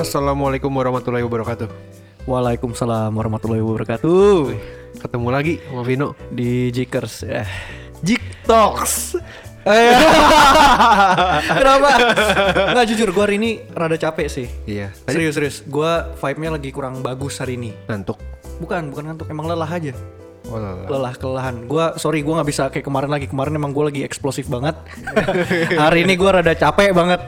Assalamualaikum warahmatullahi wabarakatuh. Waalaikumsalam warahmatullahi wabarakatuh. Ketemu lagi sama Vino. Di Jikers. Eh, Jik Talks. Eh, Kenapa? Nggak jujur, gue hari ini rada capek sih. Iya. Serius serius. Gue vibe-nya lagi kurang bagus hari ini. Ngantuk. Bukan, bukan ngantuk. Emang lelah aja. Oh. Lelah kelelahan. Gue sorry, gue nggak bisa kayak kemarin lagi. Kemarin emang gue lagi eksplosif banget. hari ini gue rada capek banget.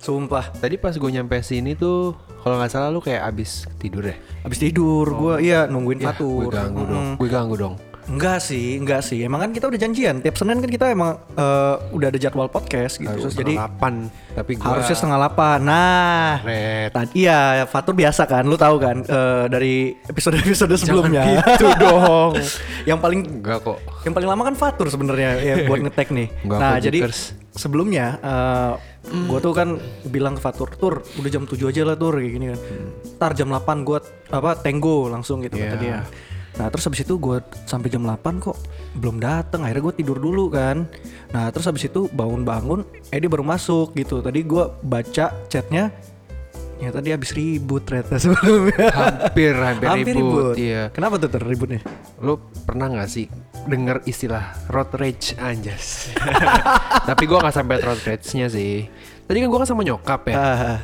Sumpah. Tadi pas gue nyampe sini tuh, kalau nggak salah lu kayak abis tidur ya? Abis tidur, gue iya nungguin Ya, fatur. gue ganggu dong. Mm. Gue ganggu dong. Enggak sih, enggak sih. Emang kan kita udah janjian. Tiap Senin kan kita emang eh, udah ada jadwal podcast gitu. Harus Jadi delapan. Tapi gue harusnya setengah delapan. Nah, tadi iya Fatur biasa kan, lu tahu kan eh, dari episode-episode sebelumnya. gitu dong. yang paling Enggak kok. yang paling lama kan Fatur sebenarnya ya buat ngetek nih. Enggak nah, jadi Jikers. sebelumnya eh gue tuh kan bilang ke Fatur, "Tur, udah jam 7 aja lah, Tur." kayak gini kan. Ntar jam 8 gue apa tenggo langsung gitu kata Iya. dia. Nah, terus habis itu gue sampai jam 8 kok belum datang. Akhirnya gue tidur dulu kan. Nah, terus habis itu bangun-bangun, eh dia baru masuk gitu. Tadi gue baca chatnya Ya tadi habis ribut ternyata sebelumnya. Hampir, hampir, ribut. Iya. Kenapa tuh ter ributnya? Lu pernah nggak sih denger istilah road rage anjas? Tapi gue nggak sampai road rage-nya sih. Tadi kan gue kan sama nyokap ya. Ah,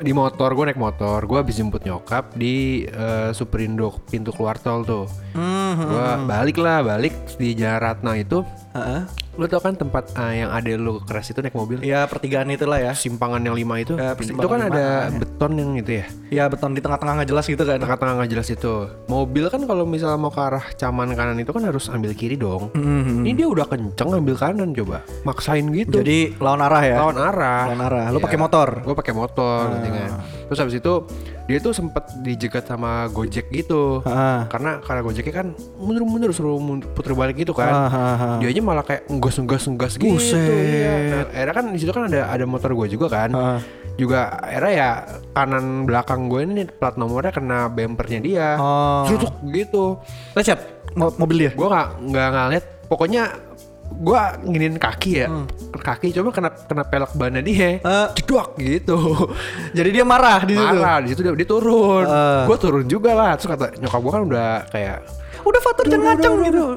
di motor gue naik motor gue habis jemput nyokap di eh, Superindo pintu keluar tol tuh hmm, gue balik lah balik di Jalan Ratna itu ah, lu tau kan tempat eh, yang ada lu keras itu naik mobil ya pertigaan itulah ya. simpangan yang lima itu Ya, itu kan ada ya. beton yang itu ya Ya beton di tengah-tengah nggak jelas gitu kan. tengah-tengah nggak jelas itu mobil kan kalau misalnya mau ke arah caman kanan itu kan harus ambil kiri dong Mhm. ini dia udah kenceng ambil kanan coba maksain gitu Jadi lawan arah ya. lawan arah Lawan arah. Lu pakai motor? gue pakai motor nanti kan terus habis itu dia tuh sempet dijegat sama Gojek gitu Ah. karena karena Gojeknya kan mundur-mundur suruh puter balik gitu kan Ah, ah, ah. dia aja malah kayak nggos nggos nggos gitu iya. nah, akhirnya kan di situ kan ada ada motor gue juga kan Ah. juga akhirnya ya kanan belakang gue ini plat nomornya kena bempernya dia Oh. Cerutuk gitu Lecet mo- mobil dia. gue nggak nggak ngeliat pokoknya gue nginin kaki ya kaki coba kena kena pelek bannya dia Hmm. Eh. jedok gitu Jadi dia marah di situ. marah di situ dia, dia turun Eh. gue turun juga lah terus kata nyokap gue kan udah kayak Udah Fatur jangan ngaceng gitu.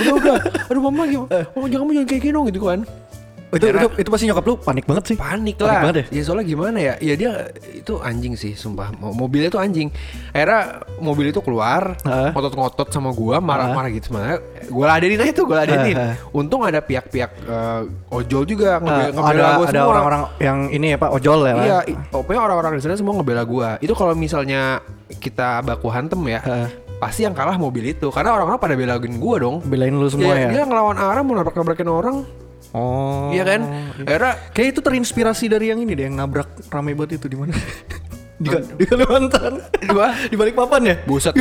udah udah aduh mama gimana oh jangan kamu jangan kayak gini gitu kan itu, itu itu pasti nyokap lu panik banget sih. panik Panik lah banget ya soalnya gimana ya ya dia itu anjing sih sumpah Mo- mobilnya tuh anjing akhirnya mobil itu keluar ngotot-ngotot sama gua marah-marah gitu sebenarnya gua ladenin aja tuh gua ladenin Heeh. untung ada pihak-pihak eh, ojol juga ngebe- Ah, ngebela ada gua ada orang-orang yang ini ya Pak ojol ya. Iya, pokoknya orang-orang di sana semua ngebela gua. Itu kalau misalnya kita baku hantem ya, pasti yang kalah mobil itu. Karena orang-orang pada belain gua dong. Belain lu semua Dia- ya. Dia ngelawan arah mau nabrak-nabrakin orang. Oh. Iya kan? Akhirnya Kayak itu terinspirasi dari yang ini deh, yang nabrak rame banget itu di mana? di, di Kalimantan. Gua? di balik papan ya? buset.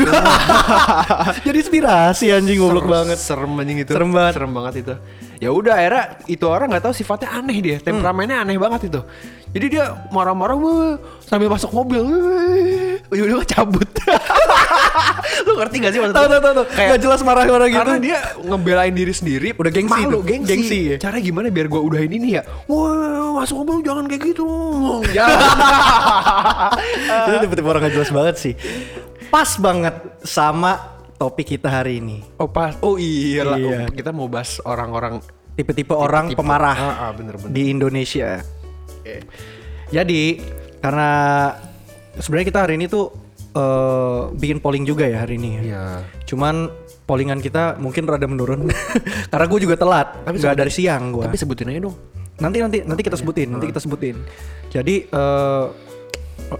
Jadi inspirasi anjing goblok banget. Serem anjing itu. Serem banget. Serem banget itu. Ya udah akhirnya itu orang nggak tahu sifatnya aneh dia, temperamennya aneh banget itu. Jadi dia marah-marah sambil masuk mobil. Udah cabut. Lu ngerti gak sih maksudnya? Tahu tahu tahu. Kayak- Gak jelas marah-marah gitu. Karena dia ngebelain diri sendiri Udah gengsi malu, gengsi. Gengsi ya? Cara gimana biar gua udahin ini ya? Wah, masuk mobil jangan kayak gitu. Jangan. itu tipe-tipe orang gak jelas banget sih. Pas banget sama topik kita hari ini. oh pas. Oh iya. Iya. Oh, kita mau bahas orang-orang Tipe-tipe orang tipe- pemarah Ah, ah, bener-bener. di Indonesia. Jadi karena sebenarnya kita hari ini tuh eh, bikin polling juga ya hari ini. ya. Iya. Cuman pollingan kita mungkin rada menurun karena gue juga telat. Tapi sebutin- dari siang gue. Tapi sebutin aja dong. Nanti nanti nanti kita sebutin, nanti kita sebutin. Jadi eh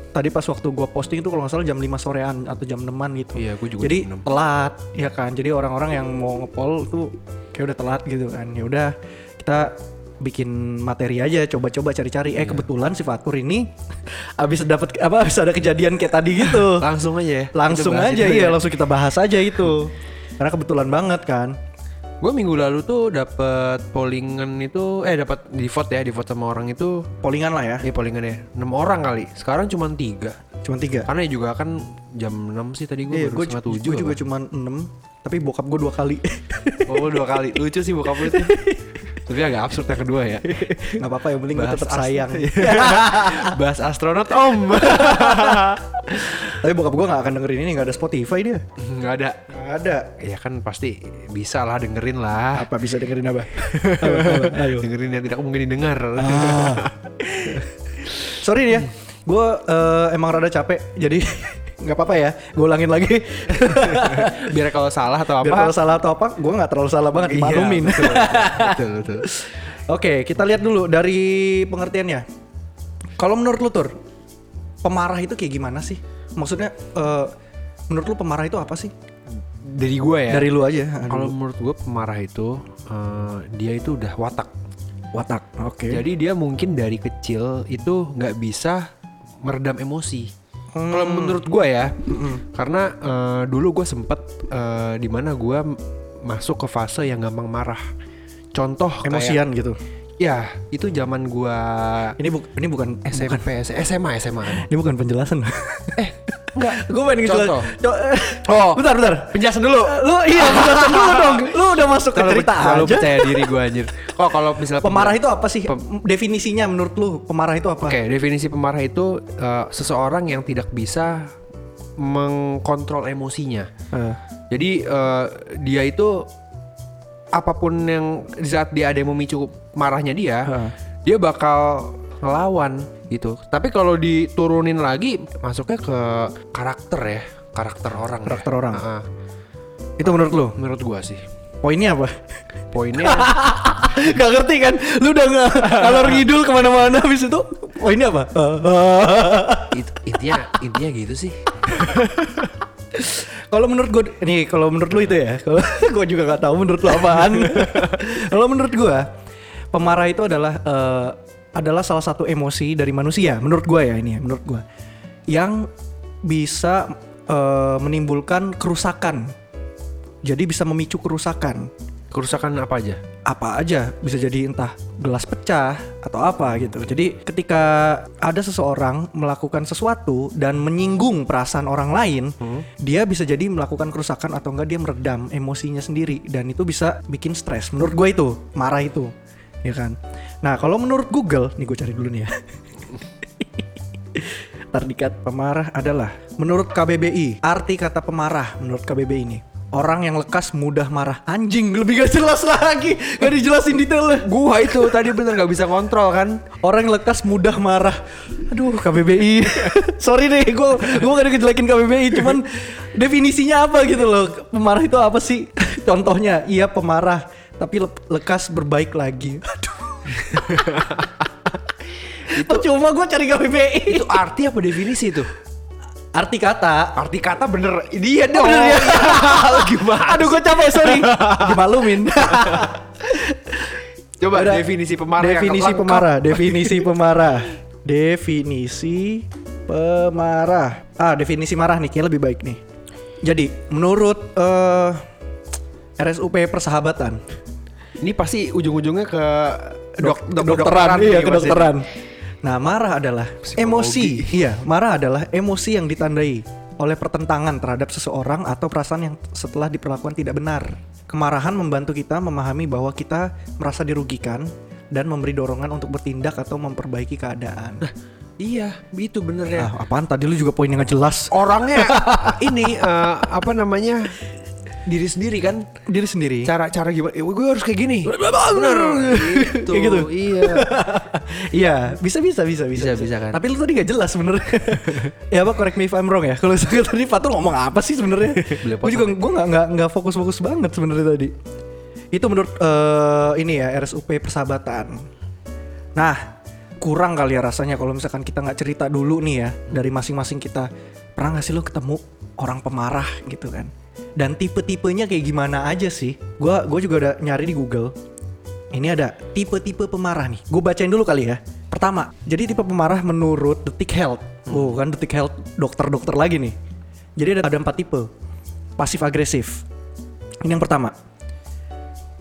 tadi pas waktu gua posting itu kalau nggak salah jam 5 sorean atau jam 6 gitu. Iya, gua juga Jadi jam 6. telat, ya kan. Jadi orang-orang yang mau ngepol tuh kayak udah telat gitu kan. Ya udah kita bikin materi aja coba-coba cari-cari Iya. eh kebetulan si Fatur ini habis dapat apa habis ada kejadian kayak tadi gitu Langsung aja ya. langsung aja iya ya. langsung kita bahas aja itu karena kebetulan banget kan Gue minggu lalu tuh dapat pollingan itu eh dapat di vote ya, di vote sama orang itu pollingan lah ya ya pollingan ya 6 orang kali. Sekarang cuma tiga. cuma tiga Karena ya juga kan jam 6 sih tadi gue Iya, baru gue setengah tujuh. juga cuma 6 tapi bokap gue dua kali. Oh dua kali. Lucu sih bokap lu itu. Tapi agak absurd yang kedua ya. Nggak apa-apa yang penting tetap sayang. Bahas astronot om. Tapi bokap gue nggak akan dengerin ini nggak ada Spotify dia. Nggak ada. Nggak ada. Ya kan pasti bisa lah dengerin lah. Apa bisa dengerin apa? Apa, apa? Ayo. Dengerin yang tidak mungkin didengar. Ah. Sorry ya, gue emang rada capek, jadi nggak apa-apa ya. Gue ulangin lagi. Biar kalau salah atau apa. Biar kalau salah atau apa, gue nggak terlalu salah banget Iya, betul, betul, betul. Oke, kita lihat dulu dari pengertiannya. Kalau menurut lu tur, pemarah itu kayak gimana sih? Maksudnya, eh, menurut lu pemarah itu apa sih? Dari gue ya. Dari lu aja. Kalau menurut gue pemarah itu eh, dia itu udah watak. watak, oke. Jadi dia mungkin dari kecil itu nggak bisa meredam emosi. Kalau menurut gue ya, karena eh, dulu gue sempet eh, di mana gue masuk ke fase yang gampang marah. Contoh kayak- emosian gitu. ya itu zaman gue Ini bu ini bukan SMP, SMA, SMA. Ini bukan penjelasan. Eh, enggak. gue pengen ngejelasin. Contoh. Co- eh, Oh. bentar, bentar. Penjelasan dulu. Lu iya penjelasan dulu dong. Lu udah masuk ke Kalau cerita kalau aja. percaya diri gue anjir. Oh, kalau misalnya Pemarah itu apa sih? Pem- Definisinya menurut lu pemarah itu apa? Oke, definisi pemarah itu eh, seseorang yang tidak bisa mengkontrol emosinya. Eh, Jadi eh, dia itu apa pun yang di saat dia ada yang memicu marahnya dia, Heeh. dia bakal ngelawan gitu. Tapi kalau diturunin lagi masuknya ke karakter ya, karakter orang. ya. Karakter orang. Heeh. itu menurut lu? menurut gua sih. Poinnya apa? Poinnya Gak ngerti kan? Lu udah nggak ngalor ngidul ke mana-mana habis itu poinnya apa? it- intinya intinya gitu sih. kalau menurut gue, nih kalau menurut lu itu ya, kalau gue juga nggak tahu menurut lu apaan. kalau menurut gue, pemarah itu adalah eh, adalah salah satu emosi dari manusia. Menurut gue ya ini ya, menurut gue, yang bisa eh, menimbulkan kerusakan. Jadi bisa memicu kerusakan. Kerusakan apa aja? apa aja bisa jadi entah gelas pecah atau apa gitu. Jadi ketika ada seseorang melakukan sesuatu dan menyinggung perasaan orang lain, dia bisa jadi melakukan kerusakan atau enggak dia meredam emosinya sendiri dan itu bisa bikin stres. Menurut gue itu marah itu, ya kan. Nah kalau menurut Google, nih gue cari dulu nih ya. Terdikat pemarah adalah menurut KBBI arti kata pemarah menurut KBBI ini orang yang lekas mudah marah. Anjing lebih gak jelas lagi. Gak dijelasin detailnya. Gua itu tadi bener nggak bisa kontrol kan? orang yang lekas mudah marah. Aduh KBBI sorry deh gue gue gak ada ngejelekin KBBI cuman definisinya apa gitu loh? Pemarah itu apa sih? Contohnya iya pemarah tapi le- lekas berbaik lagi aduh Percuma gue cari KBBI Itu arti apa definisi itu? Arti kata Arti kata bener dia dong. bener ya? Gimana? Aduh gue capek sorry Dimaklumin Coba Udah. definisi pemarah. Definisi pemarah Definisi pemarah Definisi pemarah Ah definisi marah nih kayaknya lebih baik nih Jadi menurut eh, RSUP persahabatan Ini pasti ujung-ujungnya ke dok, dok, kedokteran, iya nih pasti. kedokteran. Nah, marah adalah Psikologi. emosi. Iya, marah adalah emosi yang ditandai oleh pertentangan terhadap seseorang atau perasaan yang setelah diperlakukan tidak benar. Kemarahan membantu kita memahami bahwa kita merasa dirugikan dan memberi dorongan untuk bertindak atau memperbaiki keadaan. Iya, itu bener ya. Ah, apaan tadi lu juga poinnya nggak jelas? Orangnya ini eh, apa namanya? Diri sendiri kan? Diri sendiri. Cara-cara gimana? Eh, gue harus kayak gini. Bener. Gitu. Kayak gitu? Iya. Iya, bisa bisa bisa Bisa, bisa. bisa kan? Tapi lu tadi nggak jelas sebenarnya. ya apa correct me if I'm wrong ya. Kalau saya tadi Fatul ngomong apa sih sebenarnya? Gue juga gue nggak nggak nggak fokus-fokus banget sebenarnya tadi. Itu menurut eh, ini ya RSUP persahabatan. Nah, kurang kali ya rasanya kalau misalkan kita nggak cerita dulu nih ya dari masing-masing kita. Pernah nggak sih lo ketemu orang pemarah gitu kan? Dan tipe-tipenya kayak gimana aja sih? Gua gue juga udah nyari di Google. Ini ada tipe-tipe pemarah nih. Gue bacain dulu kali ya. Pertama, jadi tipe pemarah menurut Detik Health. Oh kan Detik Health dokter-dokter lagi nih. Jadi ada, ada empat tipe. Pasif agresif. Ini yang pertama.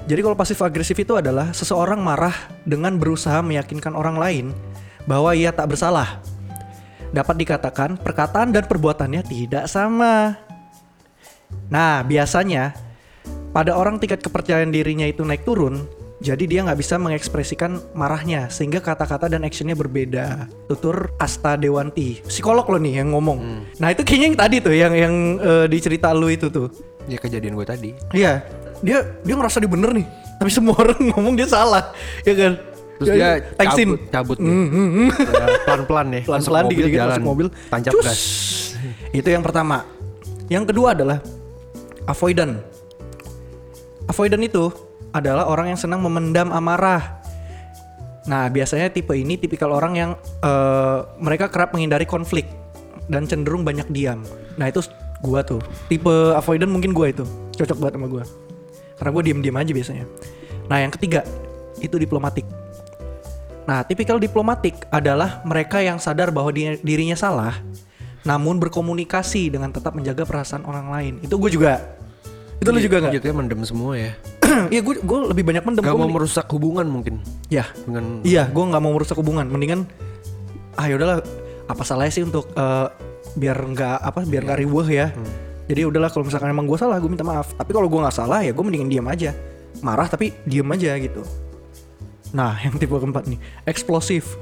Jadi kalau pasif agresif itu adalah seseorang marah dengan berusaha meyakinkan orang lain bahwa ia tak bersalah. Dapat dikatakan perkataan dan perbuatannya tidak sama. Nah, biasanya pada orang tingkat kepercayaan dirinya itu naik turun, Jadi dia nggak bisa mengekspresikan marahnya sehingga kata-kata dan actionnya berbeda. Tutur Asta Dewanti, psikolog lo nih yang ngomong. Nah itu kayaknya yang tadi tuh yang yang eh, di cerita lu itu tuh. Ya kejadian gue tadi. Iya, dia dia ngerasa dia bener nih. Tapi semua orang ngomong dia salah, ya kan? Terus dia Thanksin. cabut, cabut nih. Ya, pelan-pelan ya. pelan-pelan mobil, dikit-dikit jalan. masuk mobil. Tancap Cus. gas. Itu yang pertama. Yang kedua adalah avoidant. Avoidant itu adalah orang yang senang memendam amarah. Nah, biasanya tipe ini tipikal orang yang eh, mereka kerap menghindari konflik dan cenderung banyak diam. Nah, itu gua tuh. Tipe avoidant mungkin gua itu. Cocok banget sama gua. Karena gua diem-diem aja biasanya. Nah, yang ketiga itu diplomatik. Nah, tipikal diplomatik adalah mereka yang sadar bahwa di- dirinya salah, namun berkomunikasi dengan tetap menjaga perasaan orang lain. Itu gue juga. Itu lu juga nggak? Jatuhnya mendem semua ya. Iya, gue gue lebih banyak mendem. Gak mau merusak hubungan mungkin Ya, dengan iya, gue nggak mau merusak hubungan. Mendingan, ah yaudahlah, apa salahnya sih untuk eh, biar nggak apa, biar nggak riweh ya. Jadi udahlah, kalau misalkan emang gue salah, gue minta maaf. Tapi kalau gue nggak salah ya, gue mendingan diam aja. Marah tapi diam aja gitu. Nah, yang tipe keempat nih, eksplosif.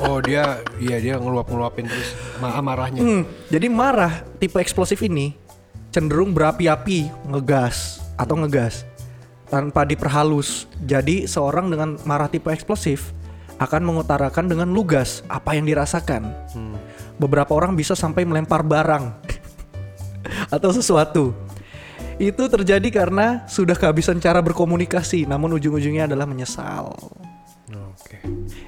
Oh dia Iya dia ngeluap-ngeluapin terus ma- marahnya Hmm, jadi marah tipe eksplosif ini cenderung berapi-api, ngegas atau ngegas tanpa diperhalus. Jadi seorang dengan marah tipe eksplosif akan mengutarakan dengan lugas apa yang dirasakan. Beberapa orang bisa sampai melempar barang atau sesuatu. Itu terjadi karena sudah kehabisan cara berkomunikasi, namun ujung-ujungnya adalah menyesal. Oke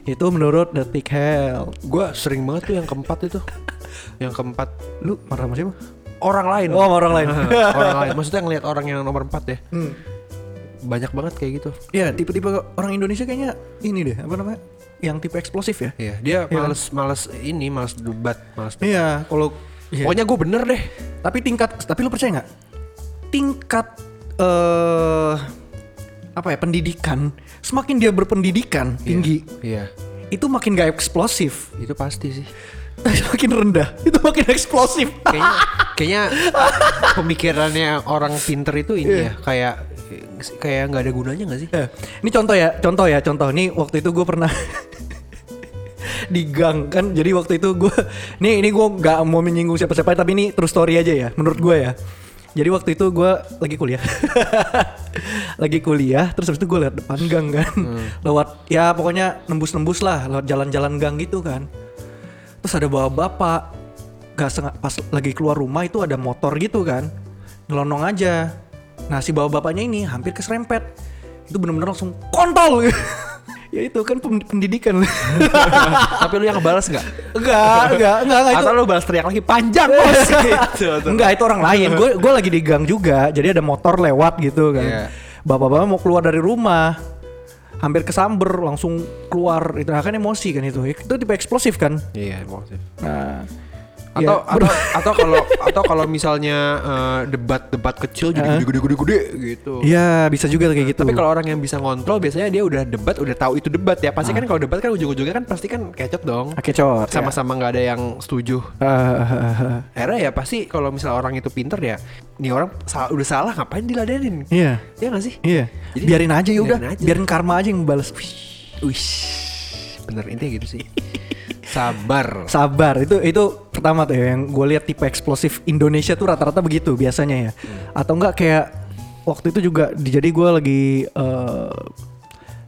Itu menurut Detik Health. Gue sering banget tuh yang keempat itu Yang keempat Lu marah sama siapa? Orang lain. Oh, sama orang lain. Orang lain. Maksudnya ngelihat orang yang nomor empat ya? Hmm. Banyak banget kayak gitu. Ya tipe-tipe orang Indonesia kayaknya ini deh apa namanya? Yang tipe eksplosif ya. Iya dia males Males ini Males debat Males debat. Iya kalau iya. Pokoknya gue bener deh. Tapi tingkat tapi lu percaya nggak? Tingkat eh apa ya pendidikan semakin dia berpendidikan tinggi Iya. itu makin gak eksplosif. Itu pasti sih semakin rendah itu makin eksplosif Kayaknya Kayaknya Pemikirannya orang pinter itu ini ya Kayak Kayak nggak ada gunanya gak sih Eh, ini contoh ya, contoh ya, contoh. Ini waktu itu gue pernah di gang kan. Jadi waktu itu gue, nih ini gue nggak mau menyinggung siapa-siapa, tapi ini true story aja ya, menurut gue ya. Jadi waktu itu gue lagi kuliah, lagi kuliah, terus habis itu gue liat depan gang kan, lewat ya pokoknya nembus-nembus lah, lewat jalan-jalan gang gitu kan. Terus ada bawa bapak, gak sengaja pas lagi keluar rumah itu ada motor gitu kan, nyelonong aja. Nah si bawa bapaknya ini hampir keserempet, itu bener-bener langsung kontol. ya itu kan pen- pendidikan. Tapi lu yang ngebalas gak? enggak, enggak, enggak, enggak itu. Atau lu balas teriak lagi panjang bos gitu Enggak itu orang lain. Gue gue lagi di gang juga. Jadi ada motor lewat gitu kan. Iya. Bapak-bapak mau keluar dari rumah. Hampir kesamber langsung keluar itu nah, kan emosi kan itu. Itu tipe eksplosif kan. Iya emosi Nah, atau ya, atau atau kalau atau kalau misalnya eh, debat-debat kecil jadi gede-gede-gede gitu. Iya, bisa juga kayak gitu. Tapi kalau orang yang bisa ngontrol biasanya dia udah debat, udah tahu itu debat ya. Pasti kan kalau debat kan ujung-ujungnya kan pasti kan kecot dong. Oke, cot. Sama-sama nggak ada yang setuju. Ah, Akhirnya ya pasti kalau misalnya orang itu pinter ya, nih orang sa- udah salah ngapain diladenin? Iya. Iya gak sih? Iya. Jadi, biarin aja ya udah. biarin aja. Biarin karma aja yang balas. Wih, bener intinya gitu sih. Sabar. Sabar itu itu pertama tuh ya, yang gue lihat tipe eksplosif Indonesia tuh rata-rata begitu biasanya ya. Atau enggak kayak waktu itu juga di- jadi gue lagi eh,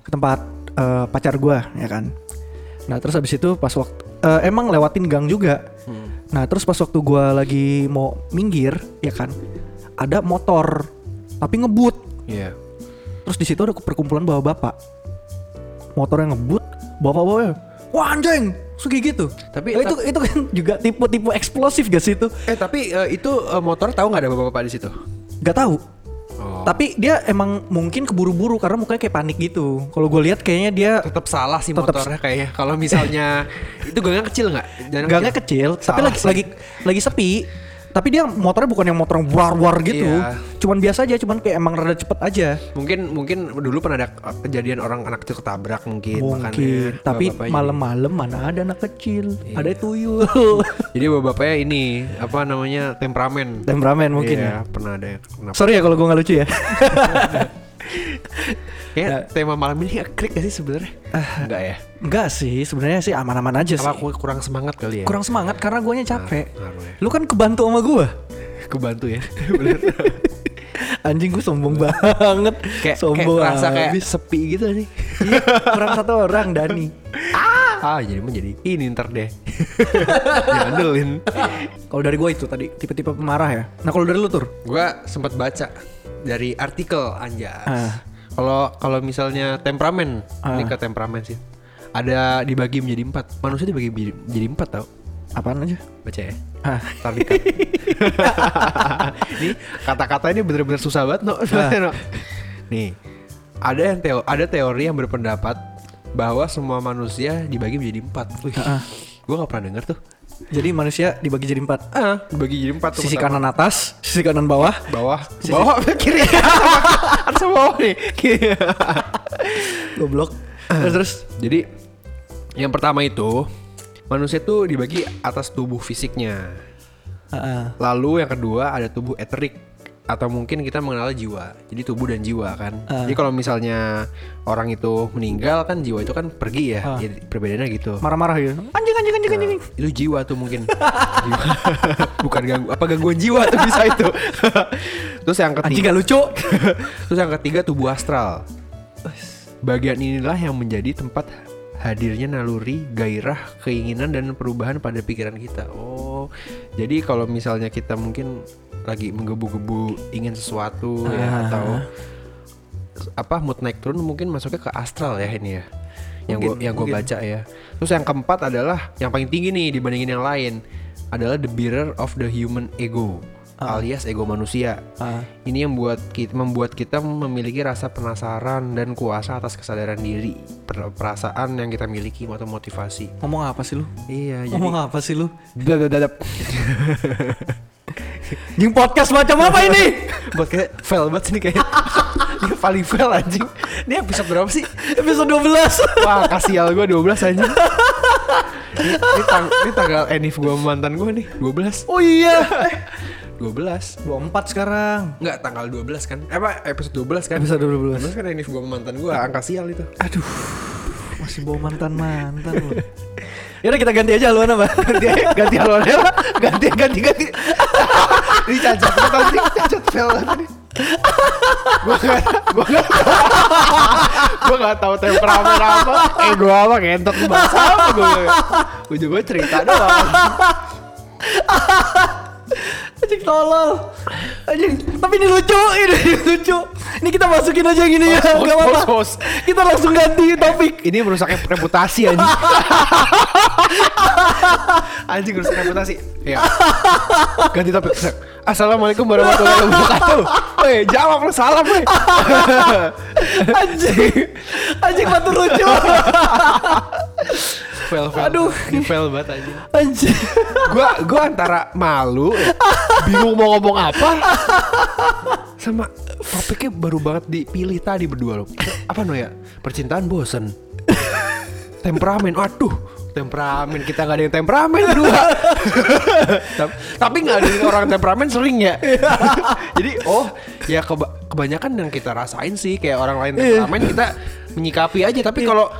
ke tempat eh, pacar gue ya kan. Nah terus habis itu pas waktu eh, emang lewatin gang juga. Nah terus pas waktu gue lagi mau minggir ya kan ada motor tapi ngebut. Iya. Terus di situ ada perkumpulan bawa bapak. Motor yang ngebut, bapak-bapak wah anjing, Kayak gitu. Tapi- Nah, itu itu kan juga tipe-tipe eksplosif gak sih itu? Eh tapi eh, itu eh, motor tahu nggak ada bapak-bapak di situ? Gak tahu. Oh. Tapi dia emang mungkin keburu-buru karena mukanya kayak panik gitu. Kalau gue lihat kayaknya dia tetap salah sih Tetep- motornya kayaknya. Kalau misalnya itu gangnya kecil nggak? Gangnya kecil, tapi Salah lagi sih. lagi lagi sepi. Tapi dia motornya bukan yang motor yang war-war gitu. Iya. Cuman biasa aja, cuman kayak emang rada cepet aja. Mungkin mungkin dulu pernah ada kejadian orang anak kecil ketabrak mungkin. Mungkin. makanya Tapi malam-malam mana ada anak kecil, Iya. ada tuyul. jadi- bapak-bapaknya ini apa namanya temperamen. Temperamen mungkin Iya, ya. pernah ada yang kenapa? Sorry ya kalau gue nggak lucu ya. Kayak tema malam ini nggak klik gak sih sebenarnya? Enggak ya? Enggak sih, sebenarnya sih aman-aman aja sih. Apa aku kurang semangat kali ya? Kurang semangat karena guanya capek. ngaruh ya. Lu kan kebantu sama gua. kebantu ya. Bener. Anjing gue sombong banget. kayak sombong kayak rasa kayak sepi gitu nih. Iya, kurang satu orang Dani. ah, jadi mau jadi ini ntar deh. Diandelin. Kalau dari gua itu tadi tipe-tipe pemarah ya. Nah kalau dari lu tur, Gua sempat baca dari artikel Anjas. Ah. Kalau kalau misalnya temperamen, Ah. ini ke temperamen sih. Ada dibagi menjadi empat. Manusia dibagi menjadi- menjadi empat tau? Apaan aja? Baca ya. Ah. Ntar di-cut. ini kata-kata ini bener-bener susah banget no. Ah. No. Nih, ada yang teo ada teori yang berpendapat bahwa semua manusia dibagi menjadi empat. Wih, Ah. gue gak pernah denger tuh. Jadi manusia dibagi jadi empat. Ah, dibagi jadi empat. tuh Sisi pertama. kanan atas, sisi kanan bawah. bawah, bawah, kiri, harus bawah nih. Goblok. terus terus. Jadi yang pertama itu manusia tuh dibagi atas tubuh fisiknya. Ah. Lalu yang kedua ada tubuh eterik atau mungkin kita mengenal jiwa. Jadi tubuh dan jiwa kan. Ah. Jadi kalau misalnya orang itu meninggal kan jiwa itu kan pergi ya. Ah. Jadi perbedaannya gitu. Marah-marah gitu. Anjing anjing anjing anjing. Itu jiwa tuh mungkin. Jiwa. Bukan ganggu apa gangguan jiwa tuh bisa itu. Terus yang Anjing ketiga gak lucu. Terus yang ketiga tubuh astral. Bagian inilah yang menjadi tempat hadirnya naluri, gairah, keinginan dan perubahan pada pikiran kita. Oh, jadi kalau misalnya kita mungkin lagi menggebu-gebu ingin sesuatu ya Ah. atau apa mood naik turun mungkin masuknya ke astral ya ini ya. Yang gue yang gue baca ya. Terus yang keempat adalah yang paling tinggi nih dibandingin yang lain adalah the bearer of the human ego alias ego manusia. Ah. Ini yang buat kita membuat kita memiliki rasa penasaran dan kuasa atas kesadaran diri, per- perasaan yang kita miliki atau motivasi. Ngomong apa sih lu? Iya, jadi Ngomong apa sih lu? dadap Jing podcast macam apa ini? buat kayak fail banget sih nih kayak Ini paling fail anjing. Ini episode berapa sih? Episode 12. Wah, kasial gue 12 anjing. ini, ini, tang- ini tanggal enif gue mantan gue nih 12 Oh iya. 12 24 sekarang. Enggak tanggal 12 kan. Eh apa episode 12 kan? Episode 12. 12 kan enif gue mantan gue Angka sial itu. Aduh. Masih bawa mantan-mantan lu. Yaudah kita ganti aja haluan apa? ganti ganti haluannya lah ganti ganti ganti. Ini cacat gue tau sih cacat banget nih gue gak gue gak gue gak tau temperamen apa. Eh gue apa ngentot bahasa apa gue gue cerita doang Anjing tolol. Anjing, tapi ini lucu, ini lucu. Ini kita masukin aja yang ini ya, enggak apa-apa. Kita langsung ganti topik. ini merusak reputasi anjing anjing merusak reputasi ya ganti topik Assalamualaikum warahmatullahi wabarakatuh Weh jawab lu salam weh Anjing. Anjing batu lucu. Fail fail. Aduh. Fail banget anjing. Anjing. gua gua antara malu bingung mau ngomong apa. Sama topiknya baru banget dipilih tadi berdua loh. Apa no ya percintaan bosen. Temperamen aduh temperamen kita nggak ada yang temperamen berdua Tap- tapi nggak ada yang orang temperamen sering ya. Jadi oh ya keba- kebanyakan yang kita rasain sih kayak orang lain temperamen kita menyikapi aja. Tapi kalau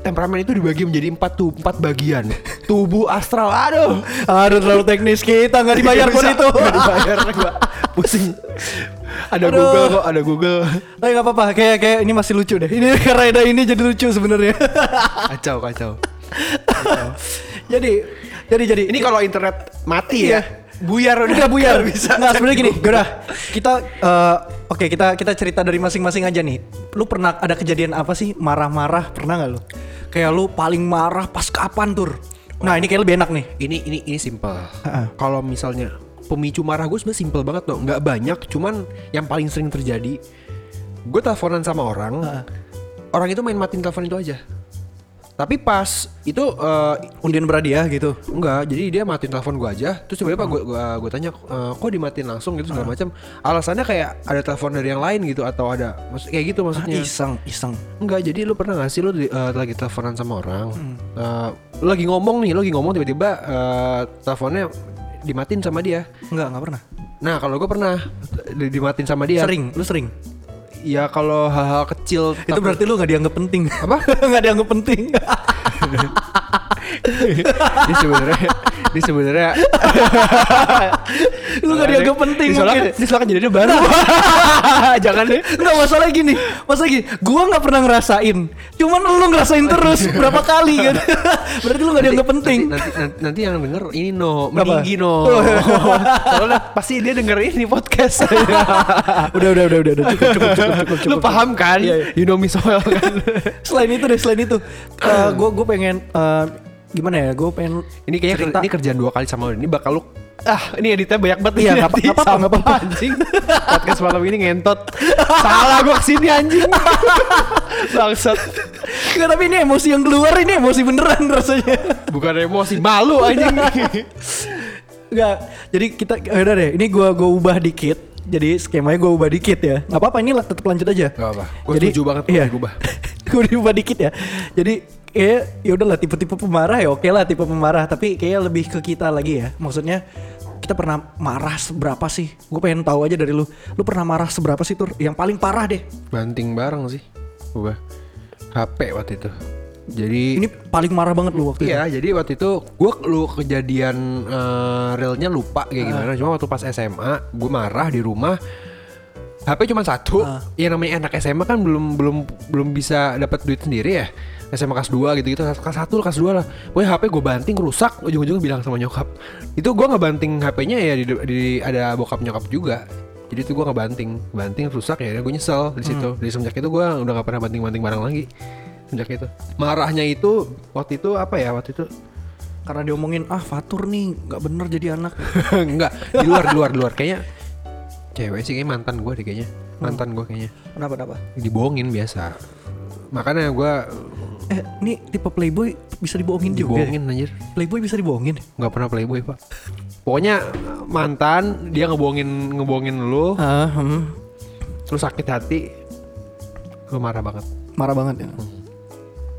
temperamen itu dibagi menjadi empat tuh empat bagian. Tubuh astral. Aduh. Aduh terlalu teknis. Kita nggak dibayar pun itu. nggak dibayar gua pusing. Ada Aduh. Google kok ada Google. Tapi nggak apa-apa, kayak kayak ini masih lucu deh. Ini karena ada ini jadi lucu sebenarnya. kacau kacau. Jadi jadi jadi. Ini kalau internet mati Iya. ya buyar udah Udah buyar. bisa. Nggak sebenarnya gini Udah Kita eh, Oke kita kita cerita dari masing-masing aja nih. Lu pernah ada kejadian apa sih? Marah-marah Pernah nggak lu? Kayak lu paling marah pas kapan tur? Nah ini kayak lebih enak nih. Ini ini ini simple kalau misalnya pemicu marah gue sebenarnya simple banget loh nggak banyak cuman yang paling sering terjadi gue teleponan sama orang Ha-ha. orang itu main matiin telepon itu aja tapi pas itu eh, Undian berhadiah gitu Enggak, jadi dia matiin telepon gua aja. Terus tiba-tiba gua gua, gua tanya, "Eh, kok dimatiin langsung gitu segala macam. Alasannya kayak ada telepon dari yang lain gitu atau ada maksud kayak gitu ah, maksudnya. Iseng Iseng Enggak, jadi lu pernah gak sih lu eh, lagi teleponan sama orang, Eh, lu lagi ngomong nih, lu lagi ngomong tiba-tiba eh, teleponnya dimatiin sama dia. Enggak enggak pernah Nah, kalau gua pernah di- dimatiin sama dia. Sering Lu sering ya kalau hal-hal kecil Itu berarti lu nggak dianggap penting. Apa? Nggak dianggap penting. dia sebenarnya dia sebenarnya lu nggak dianggap penting Dia soalnya mungkin. dia soalnya kejadiannya baru jangan deh Nggak masalah gini, masalah gini. Gua nggak pernah ngerasain, cuman lu ngerasain terus berapa kali kan? Berarti lu nggak dianggap penting. nanti, nanti, nanti yang denger ini no Apa? meninggi no Oh, soalnya pasti dia denger ini podcast udah udah udah udah udah cukup cukup cukup cukup cukup. lu paham kan Iya, iya. you know me so well kan Selain itu deh, selain itu, gue gue pengen eh, gimana ya? Gue pengen ini kayaknya cerita. ini kerjaan dua kali sama lu ini bakal lu ah ini editnya banyak banget Iya, nggak nggak apa-apa, nggak apa-apa. anjing podcast malam ini ngentot salah gua ke sini anjing bangsat Nggak, tapi ini emosi yang keluar ini emosi beneran rasanya. bukan emosi malu anjing Enggak. Jadi kita ya udah deh, ini gua gua ubah dikit. Jadi skemanya gua ubah dikit ya. Nggak apa-apa ini tetap lanjut aja. Gak apa. Gua setuju banget Iya. diubah. gua diubah dikit ya. Jadi kayak ya udahlah tipe-tipe pemarah ya oke lah tipe pemarah tapi kayak lebih ke kita lagi ya. Maksudnya kita pernah marah seberapa sih? Gue pengen tahu aja dari lu. Lu pernah marah seberapa sih tur? Yang paling parah deh. banting bareng sih gua HP waktu itu jadi Ini paling marah banget lu waktu Iya, jadi waktu itu gue lu kejadian eh, realnya lupa kayak gimana. Cuma waktu pas SMA, gue marah di rumah. HP cuma satu. Ya namanya anak SMA kan belum belum belum bisa dapat duit sendiri ya. SMA kelas 2 gitu gitu kelas 1 kelas 2 lah Pokoknya HP gue banting rusak ujung-ujungnya bilang sama nyokap Itu gue ngebanting HP-nya ya di, di- ada bokap nyokap juga Jadi itu gue ngebanting Banting rusak ya gue nyesel di situ Dari semenjak itu gue udah gak pernah banting-banting barang lagi Semenjak itu Marahnya itu Waktu itu apa ya waktu itu Karena diomongin ah Fatur nih nggak bener jadi anak. Enggak, di luar, di luar, di luar. Kayaknya cewek sih kayak mantan gue deh kayaknya. Mantan gue kayaknya. Kenapa kenapa? Dibohongin biasa. Makanya gue Eh, ini tipe playboy bisa dibohongin juga. ya? dibohongin anjir. Playboy bisa dibohongin. Nggak pernah playboy, Pak. Pokoknya mantan dia ngebohongin ngebohongin lu, Ah, hmm. lu sakit hati. Lu marah banget. marah banget ya.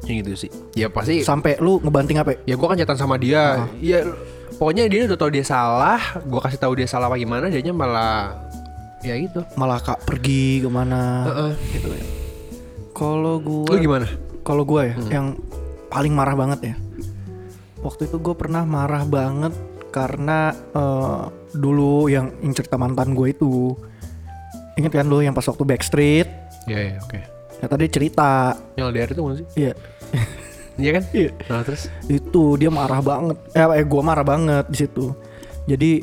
Yang gitu sih. Ya pasti Sampai lu ngebanting apa? ya gue kan chatan sama dia. Ya pokoknya dia udah tahu dia salah, gue kasih tahu dia salah apa gimana, dianya malah ya gitu. Malah kak pergi ke mana? Heeh. Gitu ya. Kalau Lu gua, gimana? Kalau gua ya, yang paling marah banget ya. Waktu itu gue pernah marah banget karena eh, dulu yang, yang cerita mantan gue itu. Ingat kan lu yang pas waktu backstreet? Ya ya oke. Ya tadi cerita. Yang LDR itu bukan sih? Iya. Iya kan? Iya. Nah terus? itu dia marah banget eh, eh gue marah banget di situ jadi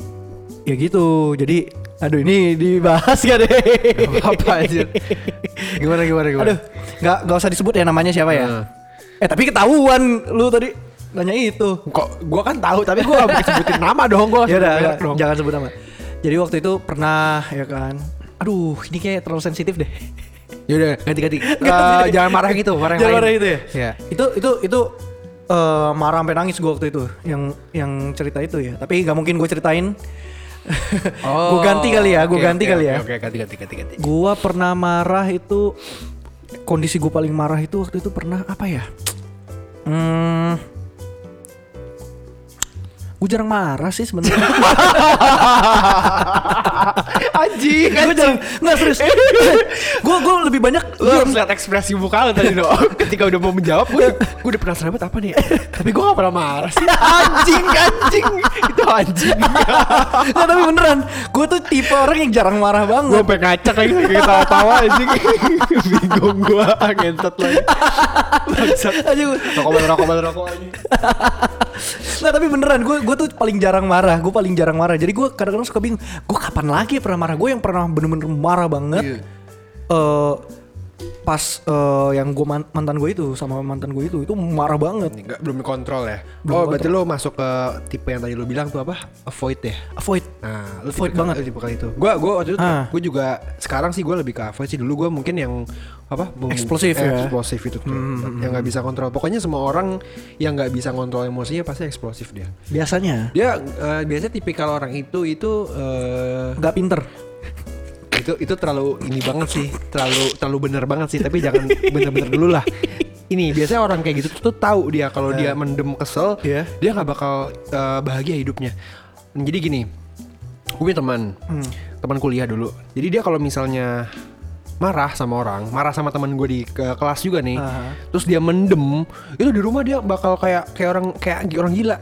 ya gitu jadi aduh ini dibahas gak deh? Apa anjir. Gimana gimana gimana? Aduh nggak nggak usah disebut ya namanya siapa ya? Nah. eh tapi ketahuan lu tadi nanya itu. Kok gua kan tahu tapi gua gak sebutin nama dong gua ya udah dong jangan sebut nama. Jadi waktu itu pernah ya kan? Aduh ini kayak terlalu sensitif deh. Yaudah ganti ganti Ganti. Eh, Jangan marah gitu Marah yang Jangan lain. marah gitu ya? Iya. Itu itu itu eh, marah sampai nangis gue waktu itu yang yang cerita itu ya. Tapi nggak mungkin gue ceritain gue ganti kali ya gue Oke, ganti oke, kali oke, ya Oke ganti ganti ganti ganti Gua pernah marah itu kondisi gue paling marah itu waktu itu pernah apa ya? Hmm, gue jarang marah sih sebenarnya. Anjing gue jarang nggak serius. Gue gue lebih banyak Lu harus lihat ekspresi muka lu tadi dong Ketika udah mau menjawab Gue gue udah penasaran banget apa nih Tapi gue gak pernah marah sih Anjing anjing Itu anjing Nggak, tapi beneran gue tuh tipe orang yang jarang marah Gue banget. sampai ngacak lagi Kayak tawa-tawa anjing Bingung gue Ngentot lagi Bangsat Aja gue. Rokok rokok rokok anjing Nggak tapi beneran gue gue tuh paling jarang marah. Gue paling jarang marah. Jadi gue kadang-kadang suka bingung. Gue kapan lagi pernah marah? Gue yang pernah bener-bener marah banget. Iya. eh pas eh, yang gue mantan gue itu sama mantan gue itu itu marah banget. Enggak, belum dikontrol ya Belum Oh berarti lu masuk ke tipe yang tadi lu bilang tuh apa Avoid ya Avoid. Nah, lu Avoid banget. tipe kali itu. Gua gua waktu itu Ah. gua juga sekarang sih gua lebih ke avoid sih dulu gua mungkin yang apa? Eksplosif eh, ya. Hmm, Eksplosif itu tuh. yang nggak bisa kontrol. Pokoknya semua orang yang nggak bisa kontrol emosinya pasti eksplosif dia. Biasanya Dia eh, biasanya tipikal orang itu itu eh, nggak pinter. Itu itu terlalu ini banget sih, terlalu terlalu bener banget sih, tapi jangan bener-bener dulu lah. Ini biasanya orang kayak gitu tuh tahu dia kalau dia mendem kesel, Iya. dia nggak bakal eh, bahagia hidupnya. Jadi gini, gue punya teman, Hmm. teman kuliah dulu. Jadi dia kalau misalnya marah sama orang, marah sama teman gue di ke- kelas juga nih. Aha. Terus dia mendem, itu di rumah dia bakal kayak kayak orang kayak orang gila.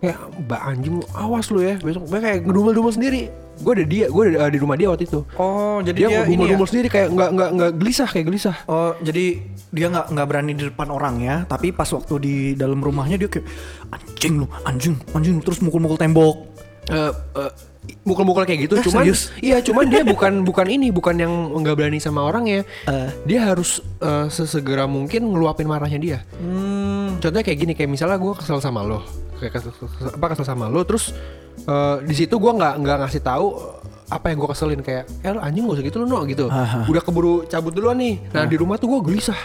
Kayak mbak anjing lu awas lu ya besok kayak ngedumel-dumel sendiri. Gue ada dia, gue ada di rumah dia waktu itu. Oh, jadi Dia, dia, ini ya? ngedumel-dumel sendiri kayak nggak nggak nggak gelisah kayak gelisah. Oh, jadi dia nggak nggak berani di depan orang ya, tapi pas waktu di dalam rumahnya dia kayak anjing lu, anjing, anjing lu terus mukul-mukul tembok. Eh, eh, mukul-mukul kayak gitu Ah, cuman serius? iya cuman dia bukan bukan ini bukan yang nggak berani sama orangnya Eh. dia harus eh, sesegera mungkin ngeluapin marahnya dia Hmm. contohnya kayak gini kayak misalnya gue kesel sama lo kayak kesel, kesel- apa kesel sama lo terus eh, di situ gue nggak nggak ngasih tahu eh, apa yang gue keselin kayak eh anjing gak usah gitu lo no gitu Aha. udah keburu cabut duluan nih nah di rumah tuh gue gelisah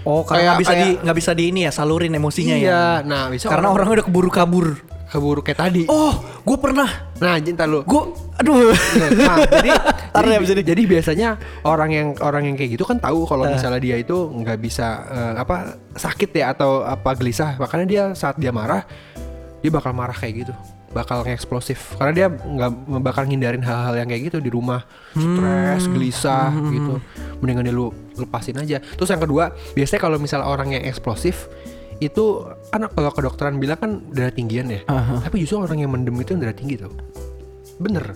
Oh, karena Kayak- nggak bisa di kayak- nggak bisa di ini ya salurin emosinya ya. iya nah bisa Karena orang udah keburu kabur. keburu kayak tadi Oh, gue pernah. nah cinta lo Gue, aduh. Nah, jadi, Ntar jadi, ya, jadi biasanya orang yang orang yang kayak gitu kan tahu kalau Eh. misalnya dia itu nggak bisa eh, apa sakit ya atau apa gelisah, makanya dia saat dia marah dia bakal marah kayak gitu, bakal eksplosif karena dia nggak bakal ngindarin hal-hal yang kayak gitu di rumah, stres, Hmm. gelisah gitu, mendingan dia lu lepasin aja. Terus yang kedua, biasanya kalau misalnya orang yang eksplosif itu kan kalau kedokteran bilang kan darah tinggian ya, Aha. tapi justru orang yang mendem itu yang darah tinggi tuh, bener.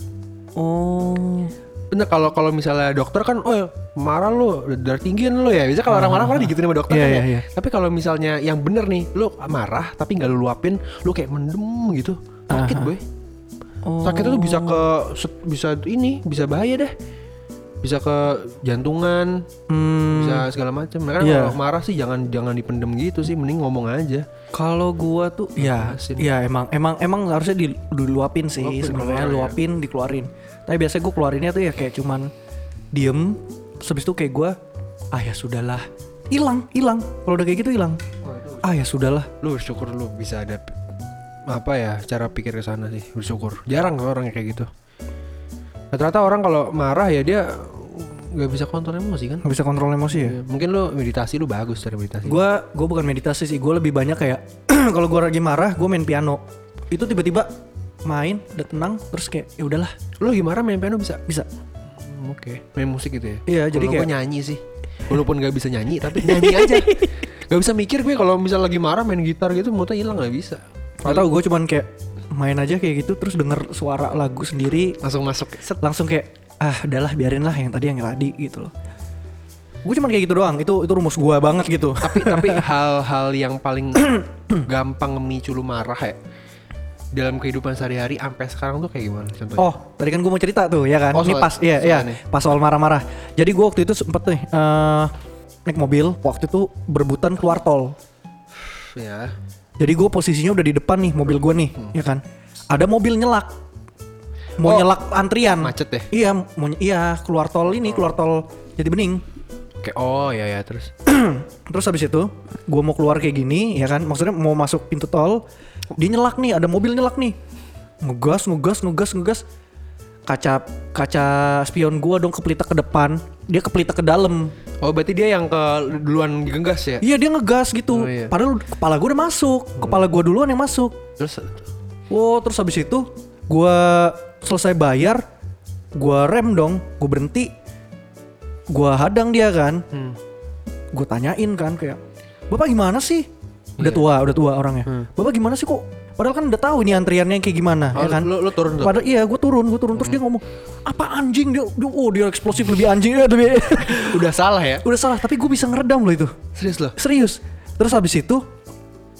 Oh. Bener kalau kalau misalnya dokter kan oh marah lu darah tinggian lu ya bisa kalau orang marah kan digituin sama dokter Iya, kan iya, ya. iya. tapi kalau misalnya yang bener nih lu marah tapi nggak lu luapin lu kayak mendem gitu sakit boy Oh. sakitnya tuh bisa ke bisa ini bisa bahaya deh bisa ke jantungan Hmm, bisa segala macam makanya Iya. kalau marah sih jangan jangan dipendem gitu sih mending ngomong aja kalau gua tuh ya, ya emang emang emang harusnya di, diluapin sih Luapin, sebenarnya keluar ya. luapin dikeluarin. Tapi biasanya gua keluarinnya tuh ya kayak cuman diem, habis itu kayak gua ah ya sudahlah, hilang hilang. Kalau udah kayak gitu hilang. Ah ya sudahlah. lu bersyukur lu bisa ada apa ya cara pikir ke sana sih bersyukur. Jarang tuh orang kayak gitu. Rata-rata orang kalau marah ya dia nggak bisa kontrol emosi kan? Nggak bisa kontrol emosi ya. Ya, mungkin lu meditasi lu bagus dari meditasi. Gua gua bukan meditasi sih, gua lebih banyak kayak kalau gua lagi marah, gua main piano. Itu tiba-tiba main, udah tenang, terus kayak ya udahlah, lu lagi marah main piano bisa? Bisa. Hmm, oke. Main musik gitu ya? Iya, jadi kayak- nyanyi sih. Walaupun nggak bisa nyanyi tapi nyanyi aja. Gak bisa mikir gue kalau misal lagi marah main gitar gitu moodnya hilang nggak bisa Gak tau gue cuman kayak main aja kayak gitu terus denger suara lagu sendiri. Langsung masuk set langsung kayak ah udahlah biarin lah yang tadi yang tadi gitu loh. Gue cuman kayak gitu doang itu itu rumus gue banget gitu. Tapi tapi hal-hal yang paling gampang memicu lu marah ya dalam kehidupan sehari-hari sampai sekarang tuh kayak gimana contohnya? oh tadi kan gue mau cerita tuh ya kan? Oh, ini pas iya iya pas soal marah-marah. Jadi gue waktu itu sempet nih eh, naik mobil waktu itu berebutan keluar tol. Ya jadi gue posisinya udah di depan nih mobil gue nih ya kan? Ada mobil nyelak. Mau Oh, nyelak antrian. Macet ya? iya mau iya keluar tol ini keluar tol jadi bening. Kayak oh ya ya terus. Terus habis itu gua mau keluar kayak gini ya kan? Maksudnya mau masuk pintu tol Dia nyelak nih ada mobil nyelak nih. Ngegas ngegas ngegas ngegas. Kaca kaca spion gua dong kepelitak ke depan Dia kepelitak ke dalam Oh berarti dia yang ke duluan gegas ya? Iya dia ngegas gitu Oh, iya. Padahal kepala gua udah masuk Kepala gua duluan yang masuk Terus Oh terus habis itu gua selesai bayar Gua rem dong Gua berhenti Gua hadang dia kan hmm. gue tanyain kan kayak bapak gimana sih udah Iya. tua udah tua orangnya Hmm. bapak gimana sih kok padahal kan udah tahu ini antriannya kayak gimana Oh, ya kan? lu, lu turun tuh. padahal iya gue turun gue turun. Terus dia ngomong apa anjing? Dia, dia oh dia eksplosif lebih anjing. Ya lebih Udah salah ya? udah salah tapi gue bisa ngeredam loh itu. Serius loh. serius. Terus habis itu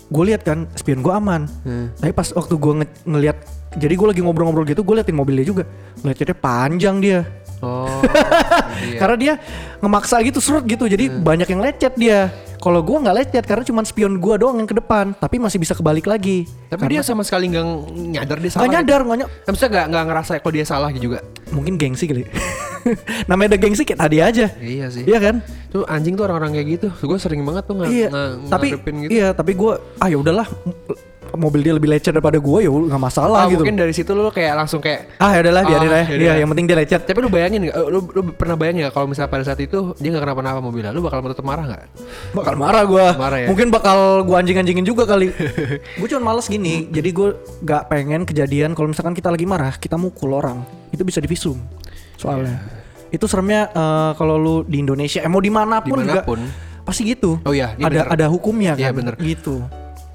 gue lihat kan spion gue aman. Hmm. tapi pas waktu gue nge- ngeliat jadi gue lagi ngobrol-ngobrol gitu gue liatin mobilnya juga. Ngeliatnya panjang dia Oh. iya. karena dia ngemaksa gitu serut gitu jadi banyak yang lecet dia kalau gua nggak lecet karena cuma spion gua doang yang ke depan tapi masih bisa kebalik lagi Tapi dia sama sekali nggak nyadar dia salah. nggak nyadar nggak nyadar Gitu. Maksudnya nggak nggak ngerasa kalau dia salah gitu juga. mungkin gengsi kali namanya ada gengsi kayak tadi aja Iya sih. iya kan Tuh anjing tuh orang-orang kayak gitu. Gue sering banget tuh nggak iya nggak- tapi ngadepin gitu. iya tapi gua ah ya udahlah mobil dia lebih lecet daripada gua ya nggak masalah Ah, gitu mungkin dari situ lu kayak langsung kayak ah ya udahlah biarin Ah, aja yaudah. iya yang penting dia lecet tapi lu bayangin gak, lu, lu pernah bayangin gak kalau misalnya pada saat itu dia gak kenapa-napa mobilnya, lu bakal tetap marah gak? bakal marah gua Marah ya? mungkin bakal gua anjing-anjingin juga kali gua cuma males gini jadi gua gak pengen kejadian kalau misalkan kita lagi marah kita mukul orang itu bisa divisum soalnya Itu seremnya eh, kalau lu di Indonesia, eh, mau di mana pun, Di mana pun. juga pasti gitu. Oh iya, ini ada bener. ada hukumnya kan. Iya, bener. Gitu.